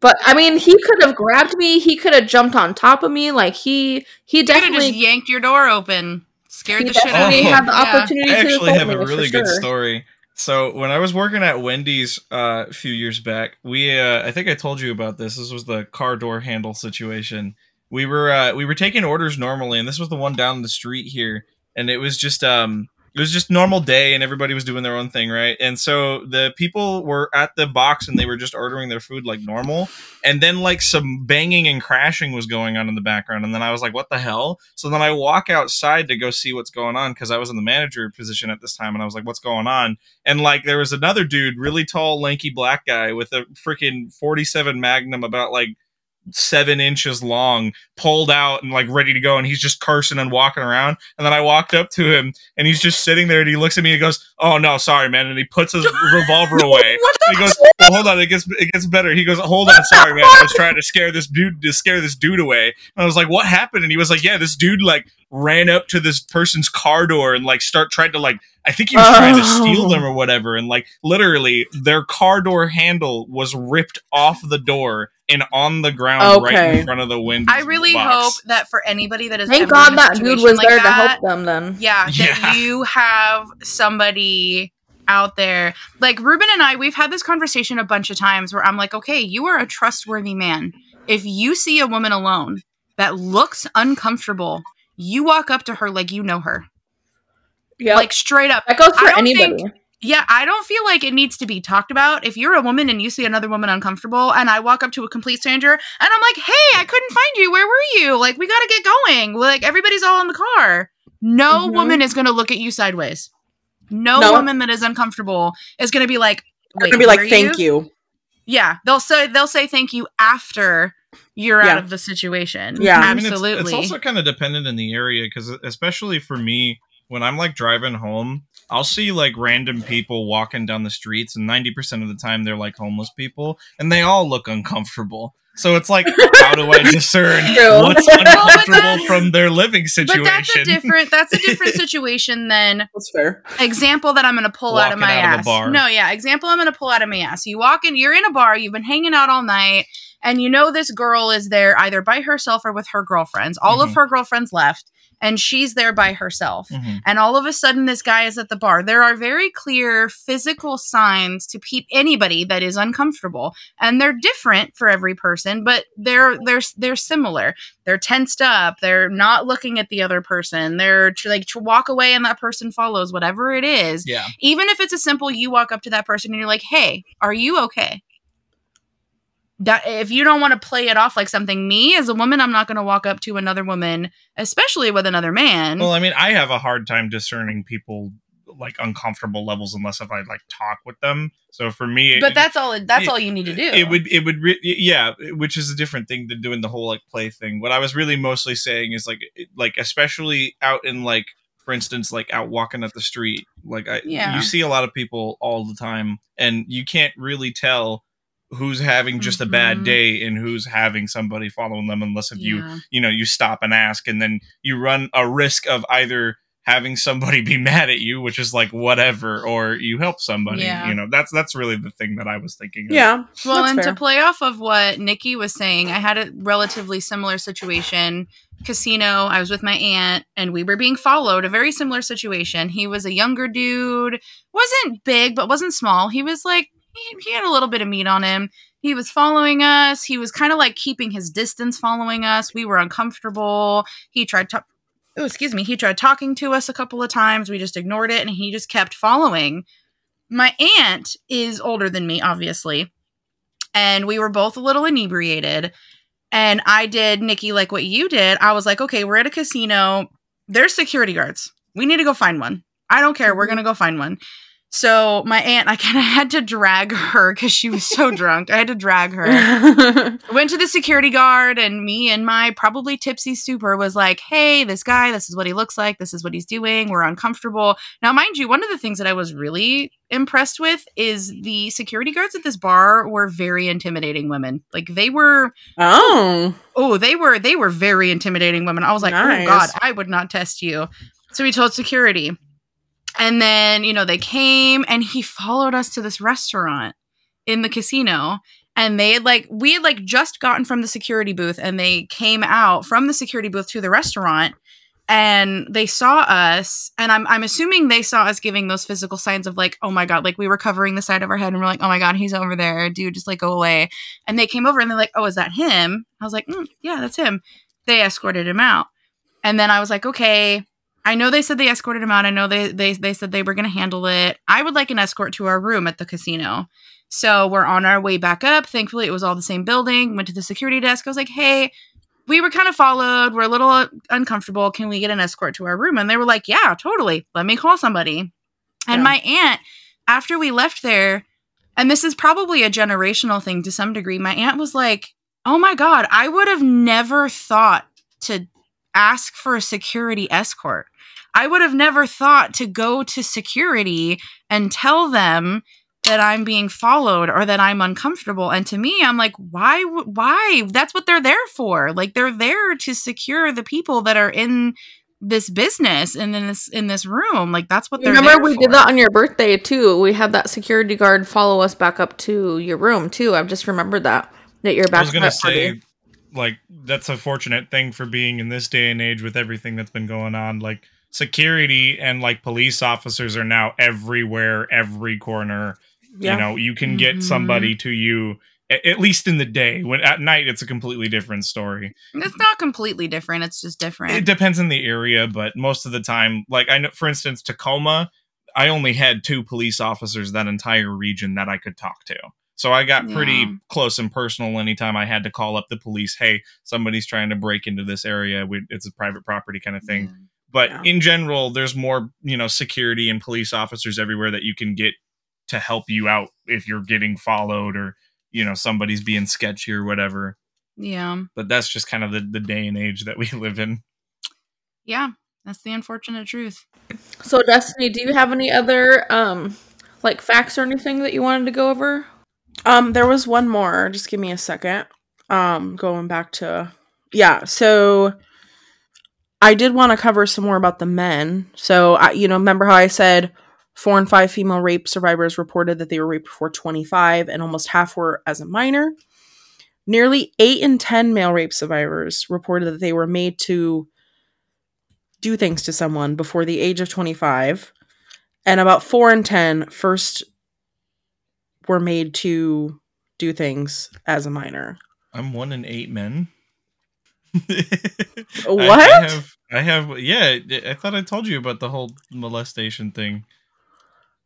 but I mean, he could have grabbed me. He could have jumped on top of me. Like he, he You could definitely, just yanked your door open, scared the shit out of me. you. Had the Yeah. opportunity I actually assault have a really good sure. story. So when I was working at Wendy's uh, a few years back, we uh, I think I told you about this. This was the car door handle situation. We were uh, we were taking orders normally, and this was the one down the street here, and it was just um it was just normal day, and everybody was doing their own thing, right? And so the people were at the box, and they were just ordering their food like normal, and then like some banging and crashing was going on in the background, and then I was like, what the hell? So then I walk outside to go see what's going on because I was in the manager position at this time, and I was like, "What's going on?" And like there was another dude, really tall, lanky black guy with a freaking forty-seven Magnum, about like seven inches long, pulled out and like ready to go, and he's just cursing and walking around. And then I walked up to him, and he's just sitting there, and he looks at me and goes, "Oh no, sorry, man," and he puts his revolver away. He goes, "Well, hold on, it gets it gets better." He goes, "Hold on, sorry, man. I was trying to scare this dude to scare this dude away." And I was like, "What happened?" And he was like, "Yeah, this dude like ran up to this person's car door and like start trying to like I think he was trying to steal Oh. them or oh. whatever, and like literally their car door handle was ripped off the door and on the ground right in front of the window. I really hope that for anybody that is Thank God that dude was like there to help them. Then Yeah, that you have somebody out there. Like Ruben and I, we've had this conversation a bunch of times where I'm like, okay, you are a trustworthy man. If you see a woman alone that looks uncomfortable, you walk up to her like you know her. yeah, Like straight up. that goes I for anybody. think- Yeah, I don't feel like it needs to be talked about. If you're a woman and you see another woman uncomfortable, and I walk up to a complete stranger and I'm like, "Hey, I couldn't find you. Where were you? Like, we got to get going. Like, everybody's all in the car." No Mhm. woman is going to look at you sideways. No, No. woman that is uncomfortable is going to be like, "Wait, gonna be like, "Thank you." Yeah, they'll say they'll say thank you after you're Yeah. out of the situation. Yeah. I I mean, it's- absolutely. it's, also kind of dependent in the area because, especially for me, when I'm like driving home, I'll see like random people walking down the streets, and 90% of the time they're like homeless people, and they all look uncomfortable. So it's like, how do I discern what's uncomfortable that's- from their living situation? but that's a different that's a different situation than That's fair. example that I'm going to pull out of my out of a ass. bar. No, yeah, example I'm going to pull out of my ass. You walk in, you're in a bar, you've been hanging out all night, and you know this girl is there either by herself or with her girlfriends. All of Mhm. her girlfriends left, and she's there by herself. Mhm. And all of a sudden, this guy is at the bar. There are very clear physical signs to peep anybody that is uncomfortable, and they're different for every person, but they're they're they're similar. They're tensed up. They're not looking at the other person. They're tr- like to walk away, and that person follows. Whatever it is, Yeah. even if it's a simple, you walk up to that person and you're like, "Hey, are you okay?" That, if you don't want to play it off like something, me as a woman, I'm not going to walk up to another woman, especially with another man. Well, I mean, I have a hard time discerning people like uncomfortable levels unless if I like talk with them. So for me, but it- that's all. That's it- all you need to do. It would it would re- yeah, which is a different thing than doing the whole like play thing. What I was really mostly saying is like like especially out in like for instance like out walking at the street, like I Yeah. you see a lot of people all the time and you can't really tell who's having just a bad Mhm. day and who's having somebody following them unless if you Yeah. you know you stop and ask and then you run a risk of either having somebody be mad at you, which is like whatever, or you help somebody. Yeah. You know, that's that's really the thing that I was thinking. Of. Yeah. Well, and fair. to play off of what Nikki was saying, I had a relatively similar situation. Casino, I was with my aunt and we were being followed. A very similar situation. He was a younger dude, wasn't big, but wasn't small. He was like, he, he had a little bit of meat on him. He was following us. He was kind of like keeping his distance following us. We were uncomfortable. He tried to. Oh, excuse me. He tried talking to us a couple of times. We just ignored it and he just kept following. My aunt is older than me, obviously and we were both a little inebriated. And I did, Nikki, like what you did. I was like, okay, we're at a casino. There's security guards. We need to go find one. I don't care. We're mm-hmm. going to go find one. So my aunt, I kind of had to drag her because she was so drunk. I had to drag her. Went to the security guard, and me and my probably tipsy super was like, hey, this guy, this is what he looks like. This is what he's doing. We're uncomfortable. Now, mind you, one of the things that I was really impressed with is the security guards at this bar were very intimidating women. Like they were oh. oh, they were they were very intimidating women. I was like, oh Nice. oh god, I would not test you. So we told security. And then, you know, they came and he followed us to this restaurant in the casino. And they had like we had like just gotten from the security booth and they came out from the security booth to the restaurant and they saw us and I'm I'm assuming they saw us giving those physical signs of like, oh my god, like we were covering the side of our head and we're like, oh my god, he's over there, dude, just like go away. And they came over and they're like, oh, is that him? I was like, "Mm, yeah, that's him. They escorted him out. And then I was like, okay, I know they said they escorted him out. I know they they they said they were going to handle it. I would like an escort to our room at the casino. So we're on our way back up. Thankfully, it was all the same building. Went to the security desk. I was like, hey, we were kind of followed. We're a little uncomfortable. Can we get an escort to our room? And they were like, yeah, totally. Let me call somebody. And Yeah. my aunt, after we left there, and this is probably a generational thing to some degree, my aunt was like, oh my God, I would have never thought to ask for a security escort. I would have never thought to go to security and tell them that I'm being followed or that I'm uncomfortable. And to me, I'm like, why? Why? That's what they're there for. Like they're there to secure the people that are in this business and in this in this room. Like that's what they're. Remember, there we for. did that on your birthday too. We had that security guard follow us back up to your room too. I've just remembered that that you're back. I was gonna say, like, that's a fortunate thing for being in this day and age with everything that's been going on. Like, security and like police officers are now everywhere, every corner. Yeah. You know, you can get Mhm. somebody to you at least in the day. When at night, it's a completely different story. It's not completely different. It's just different. It depends on the area, but most of the time, like I know, for instance, Tacoma, I only had two police officers that entire region that I could talk to. So I got pretty close and personal anytime I had to call up the police. Hey, somebody's trying to break into this area. We, it's a private property kind of thing. But Yeah. in general, there's more, you know, security and police officers everywhere that you can get to help you out if you're getting followed or, you know, somebody's being sketchy or whatever. Yeah. But that's just kind of the, the day and age that we live in. Yeah. That's the unfortunate truth. So, Destiny, do you have any other um like facts or anything that you wanted to go over? Um, there was one more. Just give me a second. Um, going back to yeah. So I did want to cover some more about the men. So I, you know, remember how I said four and five female rape survivors reported that they were raped before 25, and almost half were as a minor. Nearly eight in ten male rape survivors reported that they were made to do things to someone before the age of 25, and about four in ten first were made to do things as a minor. I'm one in eight men. What? I, I have, I have, yeah. I thought I told you about the whole molestation thing.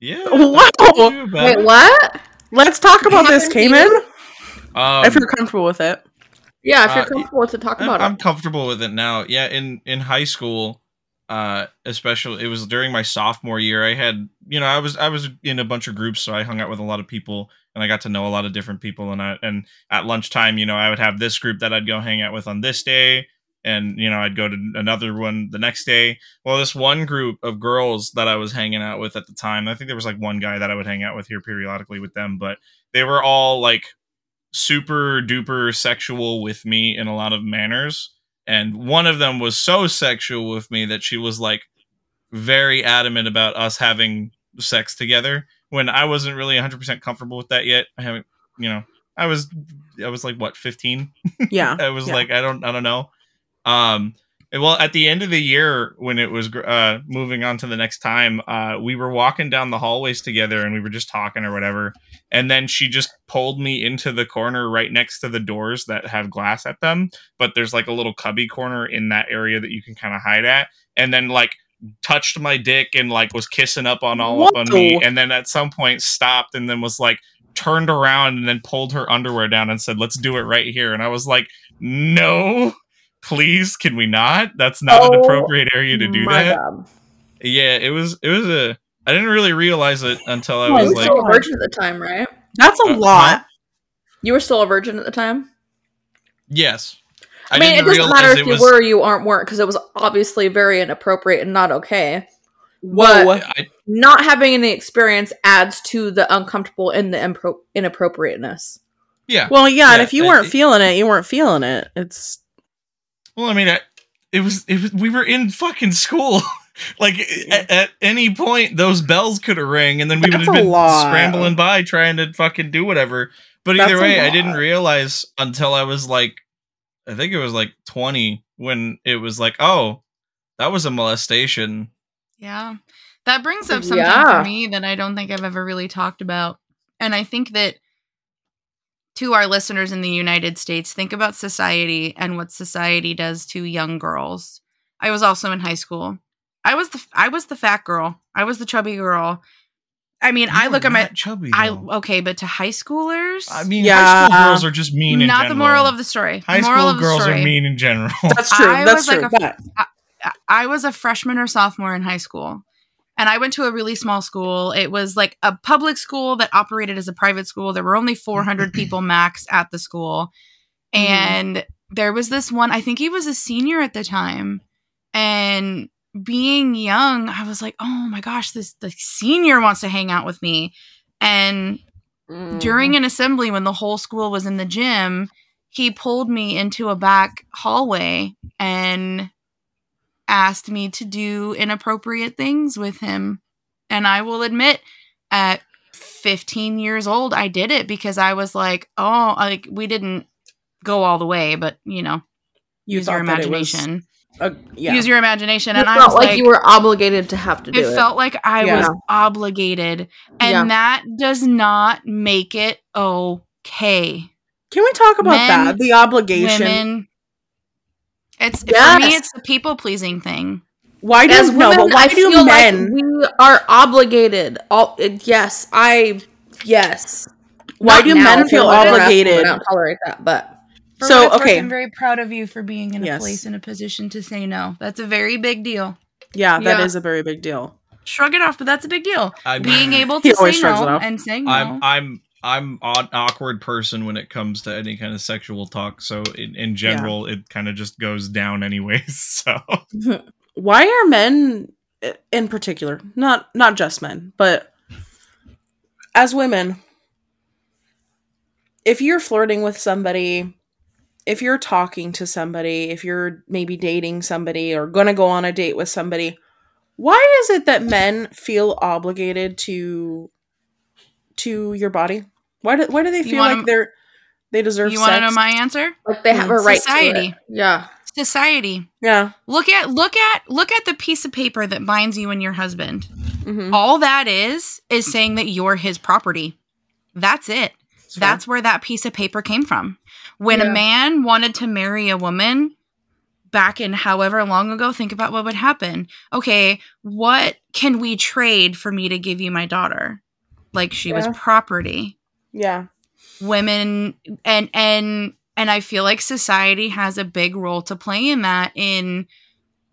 Yeah. I I told you about Wait, it. what? Let's talk about this, Happened to you? Cayman. Um, if you're comfortable with it. Yeah, if you're Uh, comfortable to talk I'm, about I'm it. comfortable with it now. Yeah, in in high school, uh, especially it was during my sophomore year. I had, you know, I was I was in a bunch of groups, so I hung out with a lot of people, and I got to know a lot of different people. And I and at lunchtime, you know, I would have this group that I'd go hang out with on this day, and you know, I'd go to another one the next day. Well, this one group of girls that I was hanging out with at the time, I think there was like one guy that I would hang out with here periodically with them, but they were all like super duper sexual with me in a lot of manners. And one of them was so sexual with me that she was like, very adamant about us having sex together when I wasn't really 100% comfortable with that yet. I haven't, you know, I was I was like what, 15? Yeah. I was yeah. like I don't I don't know. Um well at the end of the year when it was uh moving on to the next time, uh we were walking down the hallways together and we were just talking or whatever. And then she just pulled me into the corner right next to the doors that have glass at them, but there's like a little cubby corner in that area that you can kind of hide at. And then like touched my dick and like was kissing up on all up on me and then at some point stopped and then was like turned around and then pulled her underwear down and said let's do it right here and i was like no please can we not that's not an Oh appropriate area to do that God. yeah it was it was a i didn't really realize it until i You was were like still a virgin at the time, right? That's a Uh, lot. You were still a virgin at the time. yes I, mean, it doesn't matter if you was- were or you aren't weren't because it was obviously very inappropriate and not okay. Whoa. But I, not having any experience adds to the uncomfortable and the impro- inappropriateness. yeah Well, yeah, and if you it- weren't it- feeling it, you weren't feeling it. It's Well, I mean, I, it was it was we were in fucking school. like at, at any point, those bells could have rang, and then we would have been lot. scrambling by trying to fucking do whatever. But either a way, I didn't realize until I was like, I think it was like twenty when it was like, oh, that was a molestation. Yeah. That brings up something Yeah. for me that I don't think I've ever really talked about. And I think that to our listeners in the United States, think about society and what society does to young girls. I was also in high school. I was the I was the fat girl. I was the chubby girl. I mean, I look at my not chubby. I okay, but to high schoolers, I mean, Yeah. high school girls are just mean. in not the moral of the story. high the moral school of girls story. are mean in general. that's true. I that's was true. like a- but I- I was a freshman or sophomore in high school. And I went to a really small school. It was like a public school that operated as a private school. There were only 400 people max at the school. Mhm. And there was this one, I think he was a senior at the time. And being young, I was like, oh my gosh, this the senior wants to hang out with me. And during mm-hmm. an assembly when the whole school was in the gym, he pulled me into a back hallway and asked me to do inappropriate things with him. And I will admit, at 15 years old, I did it because I was like, oh, like we didn't go all the way, but you know, you use your thought it was imagination. A- yeah. Use your imagination. It And I felt was like, you were obligated to have to do it it. felt like I Yeah. was obligated. And Yeah. that does not make it okay. Can we talk about Men, that? The obligation. Women. It's for me it's the people pleasing thing. Why do As no? women, But why I do feel men? like we are obligated. All yes, I yes. why Not do now, men feel when we're dressed, obligated? I don't tolerate that, but For So, what it's worth, okay. I'm very proud of you for being in a Yes. place in a position to say no. That's a very big deal. Yeah, that is Yeah. a very big deal. Shrug it off, but that's a big deal. I mean, Being able to say always shrugs it no and saying no. I'm I'm I'm an awkward person when it comes to any kind of sexual talk. So in, in general, it kind of just goes down anyways. So Why are men, in particular, not not just men, but as women, if you're flirting with somebody, if you're talking to somebody, if you're maybe dating somebody or gonna go on a date with somebody, why is it that men feel obligated to to your body? Why do why do they feel wanna- like they're they deserve you want to know my answer? like they have a right to Society. it. Yeah. Society. yeah. Look at look at look at the piece of paper that binds you and your husband. hmm All that is is saying that you're his property. That's it. That's where that piece of paper came from. When Yeah. a man wanted to marry a woman back in however long ago, think about what would happen. Okay, what can we trade for me to give you my daughter? Like she was property. yeah. Women and and and I feel like society has a big role to play in that in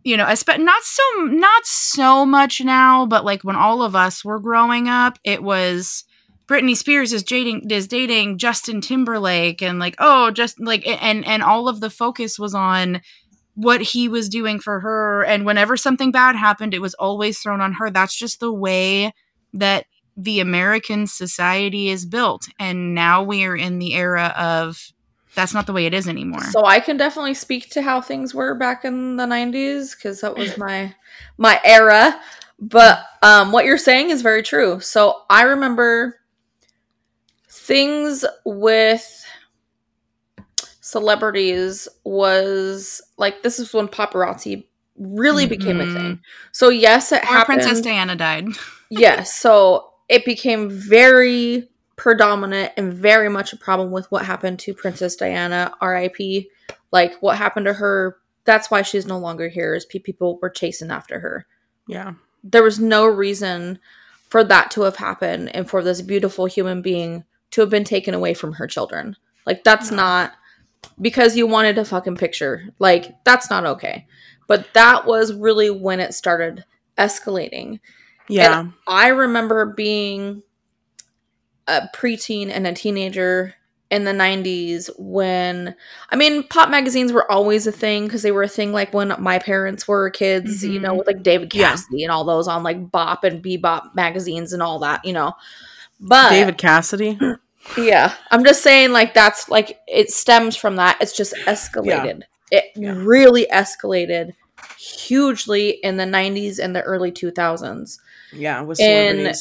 you know, espe- not so not so much now, but like when all of us were growing up, it was Britney Spears is dating is dating Justin Timberlake and like oh just like and and all of the focus was on what he was doing for her and whenever something bad happened it was always thrown on her that's just the way that the American society is built and now we are in the era of that's not the way it is anymore. So I can definitely speak to how things were back in the 90s because that was my my era. But um, what you're saying is very true. So I remember things with celebrities was like this is when paparazzi really became a Mhm. thing. So yes, it or happened. Princess Diana died. yes, so it became very predominant and very much a problem with what happened to Princess Diana, R.I.P. Like what happened to her. That's why she's no longer here. Is people were chasing after her. Yeah. There was no reason for that to have happened and for this beautiful human being to have been taken away from her children. Like that's No. not because you wanted a fucking picture. Like that's not okay. But that was really when it started escalating. Yeah. I remember being a preteen and a teenager in the 90s when I mean pop magazines were always a thing because they were a thing like when my parents were kids, you Mhm. know, with like David Yeah. Cassidy and all those on like Bop and Bebop magazines and all that, you know. But David Cassidy. yeah, I'm just saying like that's like it stems from that. It's just escalated. It Yeah. really escalated hugely in the 90s and the early 2000s Yeah, with And-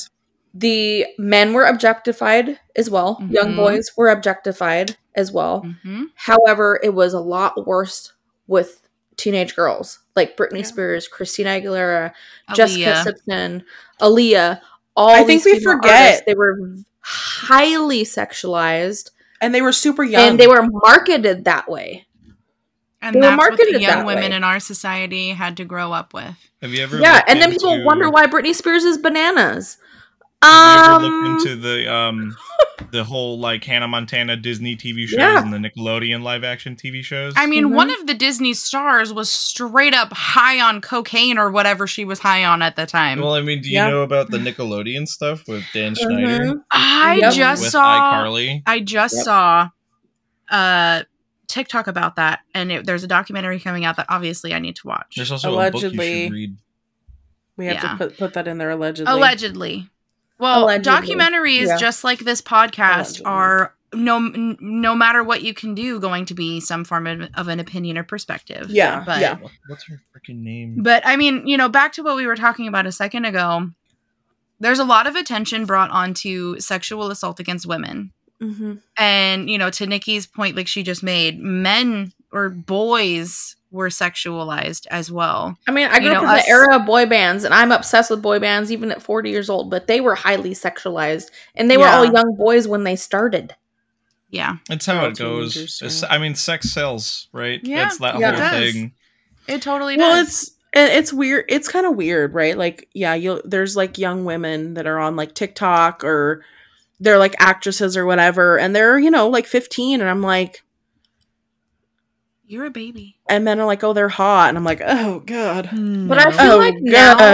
the men were objectified as well. Young Mhm. boys were objectified as well. hmm However, it was a lot worse with teenage girls like Britney Yeah. Spears, Christina Aguilera, Jessica Simpson, Aaliyah. All I think we forget- artists, they were highly sexualized And they were super young. and they were marketed that way. And They were that's what the marketed young women way. in our society had to grow up with. Have you ever? Yeah, and then people into- wonder why Britney Spears is bananas. Have you ever Um, looked into the um the whole like Hannah Montana Disney TV shows Yeah. and the Nickelodeon live action TV shows? I mean, Mhm. one of the Disney stars was straight up high on cocaine or whatever she was high on at the time. well, I mean, do you Yeah. know about the Nickelodeon stuff with Dan Schneider mhm. I Yep. just with saw iCarly? I just Yep. saw uh TikTok about that and it, there's a documentary coming out that obviously I need to watch. There's also a book you Allegedly. should read. we have yeah. to put, put that in there allegedly. Allegedly. Well, Allegedly. documentaries Yeah. just like this podcast Allegedly. are no no matter what you can do going to be some form of, of an opinion or perspective. Yeah, But yeah. What's her freaking name? But I mean, you know, back to what we were talking about a second ago, there's a lot of attention brought onto sexual assault against women. Mhm. And, you know, to Nikki's point, like she just made, men or boys were sexualized as well. I mean, I grew You up know, in us- the era of boy bands, and I'm obsessed with boy bands even at 40 years old. But they were highly sexualized, and they were all young boys when they started. Yeah. It's how They're it goes. It's- I mean, sex sells, right? Yeah, That's that yeah, whole it thing. It totally well does. it's it's weird it's kind of weird right like yeah you'll there's like young women that are on like tiktok or they're like actresses or whatever and they're you know like 15 and i'm like You're a baby. and men are like oh they're hot and i'm like oh god hmm. But I feel Oh, like God.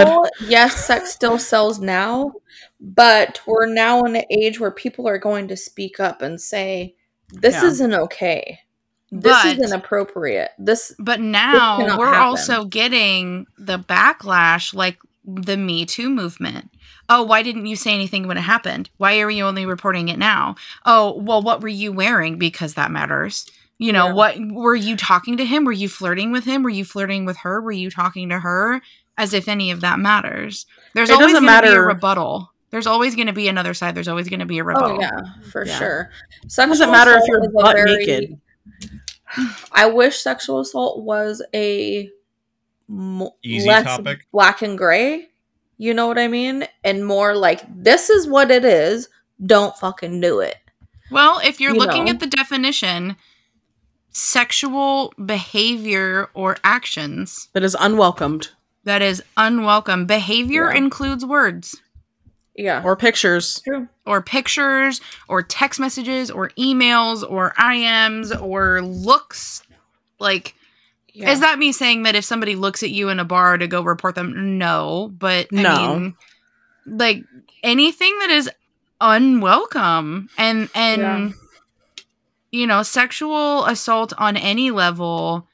now, yes, sex still sells now, but we're now in an age where people are going to speak up and say, "This Yeah. isn't okay. This But- isn't appropriate. This." But now cannot we're happen. also getting the backlash like the Me Too movement. Oh, why didn't you say anything when it happened? Why are you only reporting it now? Oh, well, what were you wearing? Because that matters. You know, Yeah. what were you talking to him? Were you flirting with him? Were you flirting with her? Were you talking to her? As if any of that matters. There's It always going to be a matter. rebuttal. There's always going to be another side. There's always going to be a rebuttal. Oh yeah, for Yeah. sure. it doesn't matter if you're is butt very- naked I wish sexual assault was a Easy less topic. black and gray. You know what I mean? And more like this is what it is. Don't fucking do it. Well, if you're You looking know. at the definition, sexual behavior or actions that is unwelcomed that is unwelcome. Behavior Yeah. includes words Yeah. or pictures True. or pictures or text messages or emails or IMs or looks. Like, Yeah. is that me saying that if somebody looks at you in a bar to go report them? No, but I No. mean, like anything that is unwelcome and and Yeah. You know sexual assault on any level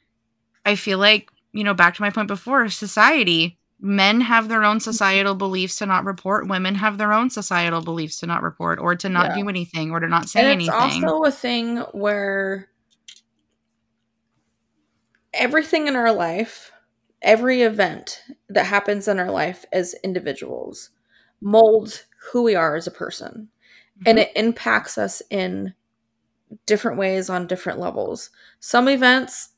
i feel like you know back to my point before society men have their own societal beliefs to not report women have their own societal beliefs to not report or to not Yeah. do anything or to not say and it's anything also a thing where everything in our life, every event that happens in our life as individuals molds who we are as a person. And mm-hmm. it impacts us in different ways on different levels. Some events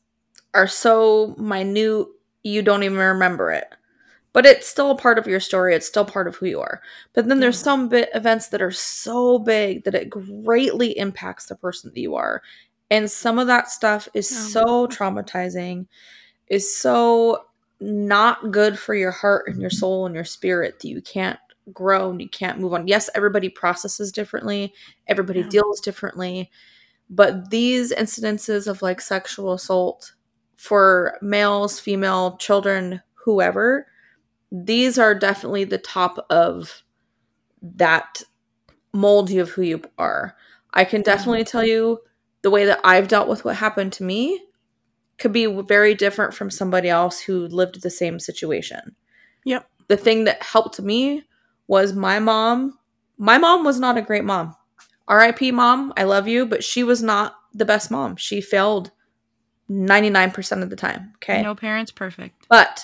are so minute you don't even remember it. But it's still a part of your story. It's still part of who you are. But then there's some bit events that are so big that it greatly impacts the person that you are. And some of that stuff is Yeah. so traumatizing, is so not good for your heart and your mm-hmm. soul and your spirit that you can't grow and you can't move on. Yes, everybody processes differently, everybody Yeah. deals differently, but these incidences of like sexual assault for males, female, children, whoever, these are definitely the top of that mold you of who you are. I can mm-hmm. definitely tell you the way that I've dealt with what happened to me could be very different from somebody else who lived the same situation. Yep. The thing that helped me was my mom. My mom was not a great mom. RIP mom, I love you, but she was not the best mom. She failed 99% of the time. Okay. No parents perfect. But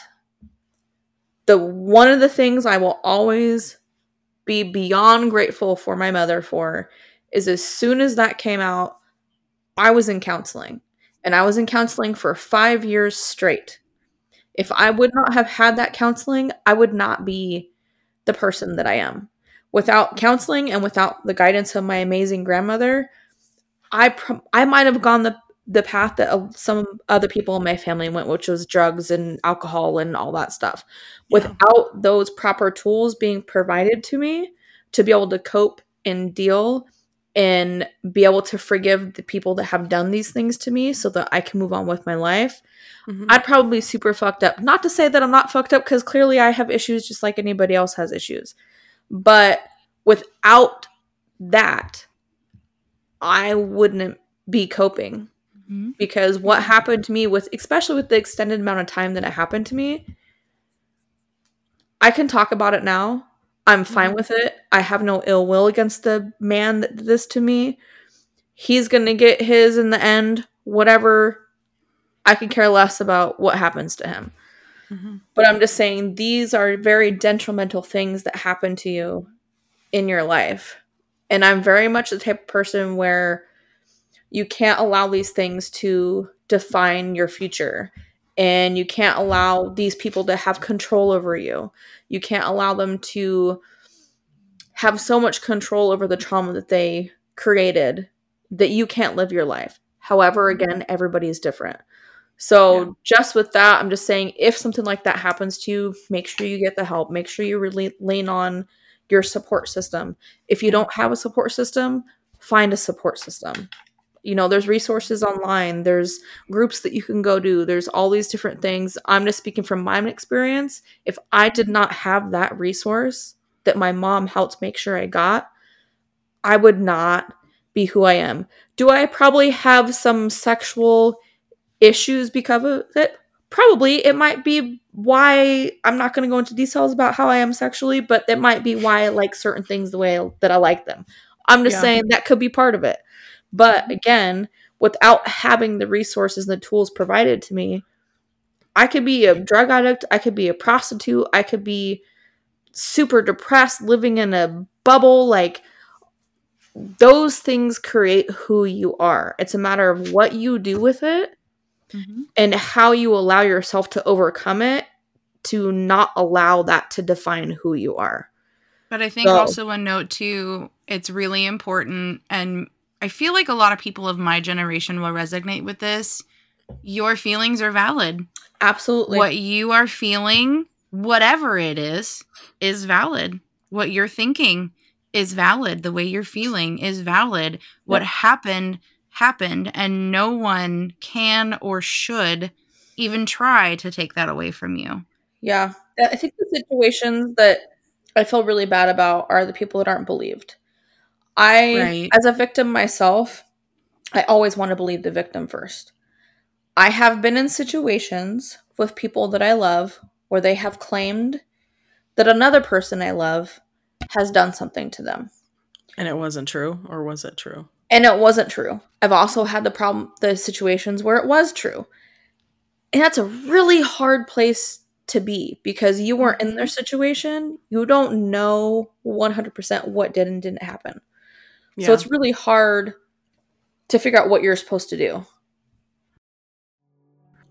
the one of the things I will always be beyond grateful for my mother for is as soon as that came out, I was in counseling. And I was in counseling for five years straight. If I would not have had that counseling, I would not be the person that I am. Without counseling and without the guidance of my amazing grandmother, I I might have gone the the path that uh, some other people in my family went, which was drugs and alcohol and all that stuff. Yeah. Without those proper tools being provided to me to be able to cope and deal and be able to forgive the people that have done these things to me so that I can move on with my life, Mhm. I'd probably be super fucked up. Not to say that I'm not fucked up because clearly I have issues just like anybody else has issues. But without that, I wouldn't be coping. Mhm. because what happened to me with especially with the extended amount of time that it happened to me i can talk about it now. I'm fine with it. I have no ill will against the man that did this to me. He's gonna get his in the end. Whatever. I could care less about what happens to him Mhm. but i'm just saying these are very detrimental things that happen to you in your life. And i'm very much the type of person where you can't allow these things to define your future. And you can't allow these people to have control over you. You can't allow them to have so much control over the trauma that they created that you can't live your life. However again everybody is different so Yeah. just with that i'm just saying if something like that happens to you make sure you get the help. Make sure you really lean on your support system. If you don't have a support system find a support system. You know there's resources online. There's groups that you can go to. There's all these different things. I'm just speaking from my experience. If i did not have that resource that my mom helped make sure i got i would not be who i am. Do i probably have some sexual issues because of it probably it might be why i'm not going to go into details about how i am sexually but it might be why i like certain things the way that i like them i'm just Yeah. saying that could be part of it but mm-hmm. again, without having the resources and the tools provided to me, I could be a drug addict, I could be a prostitute, I could be super depressed, living in a bubble. Like, those things create who you are. It's a matter of what you do with it Mhm. and how you allow yourself to overcome it to not allow that to define who you are. But I think So- also a note too, it's really important and I feel like a lot of people of my generation will resonate with this. Your feelings are valid. Absolutely. what you are feeling, whatever it is, is valid. What you're thinking is valid. The way you're feeling is valid. What happened, happened, and no one can or should even try to take that away from you. Yeah. I think the situations that I feel really bad about are the people that aren't believed. I, Right. as a victim myself, I always want to believe the victim first. I have been in situations with people that I love where they have claimed that another person I love has done something to them. And it wasn't true, or was it true? And it wasn't true. I've also had the problem, the situations where it was true. And that's a really hard place to be because you weren't in their situation. You don't know 100% what did and didn't happen. So it's really hard to figure out what you're supposed to do.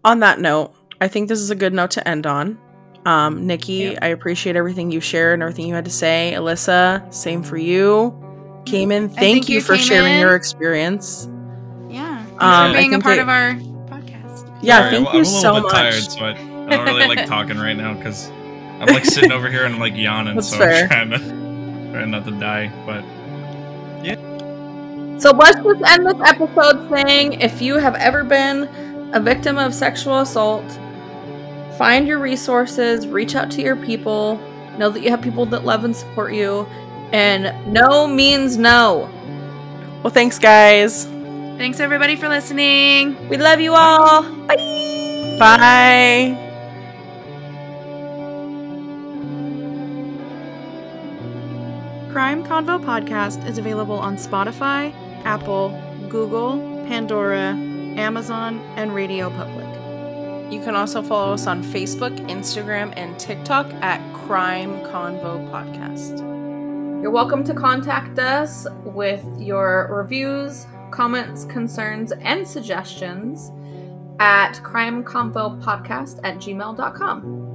on that note, I think this is a good note to end on. Um, Nikki, Yeah. I appreciate everything you shared and everything you had to say. Alyssa, same for you. Cayman, thank, thank you you, for sharing Cayman. your experience. Yeah. Thanks Um, for being a part it- of our podcast. Yeah, Sorry, thank I'm, you I'm a little so bit much. tired, so I, I don't really like talking right now because I'm like sitting over here and I'm like yawning, That's so fair. I'm trying to trying not to die. But yeah. So let's just end this episode saying if you have ever been a victim of sexual assault, find your resources, reach out to your people, know that you have people that love and support you, and no means no. Well, thanks, guys. Thanks everybody for listening. We love you all. Bye. Bye. Crime Convo podcast is available on Spotify, Apple, Google, Pandora, Amazon, and Radio Public. You can also follow us on Facebook, Instagram, and TikTok at Crime Convo Podcast. You're welcome to contact us with your reviews, comments, concerns, and suggestions at crimeconvopodcast at gmail.com.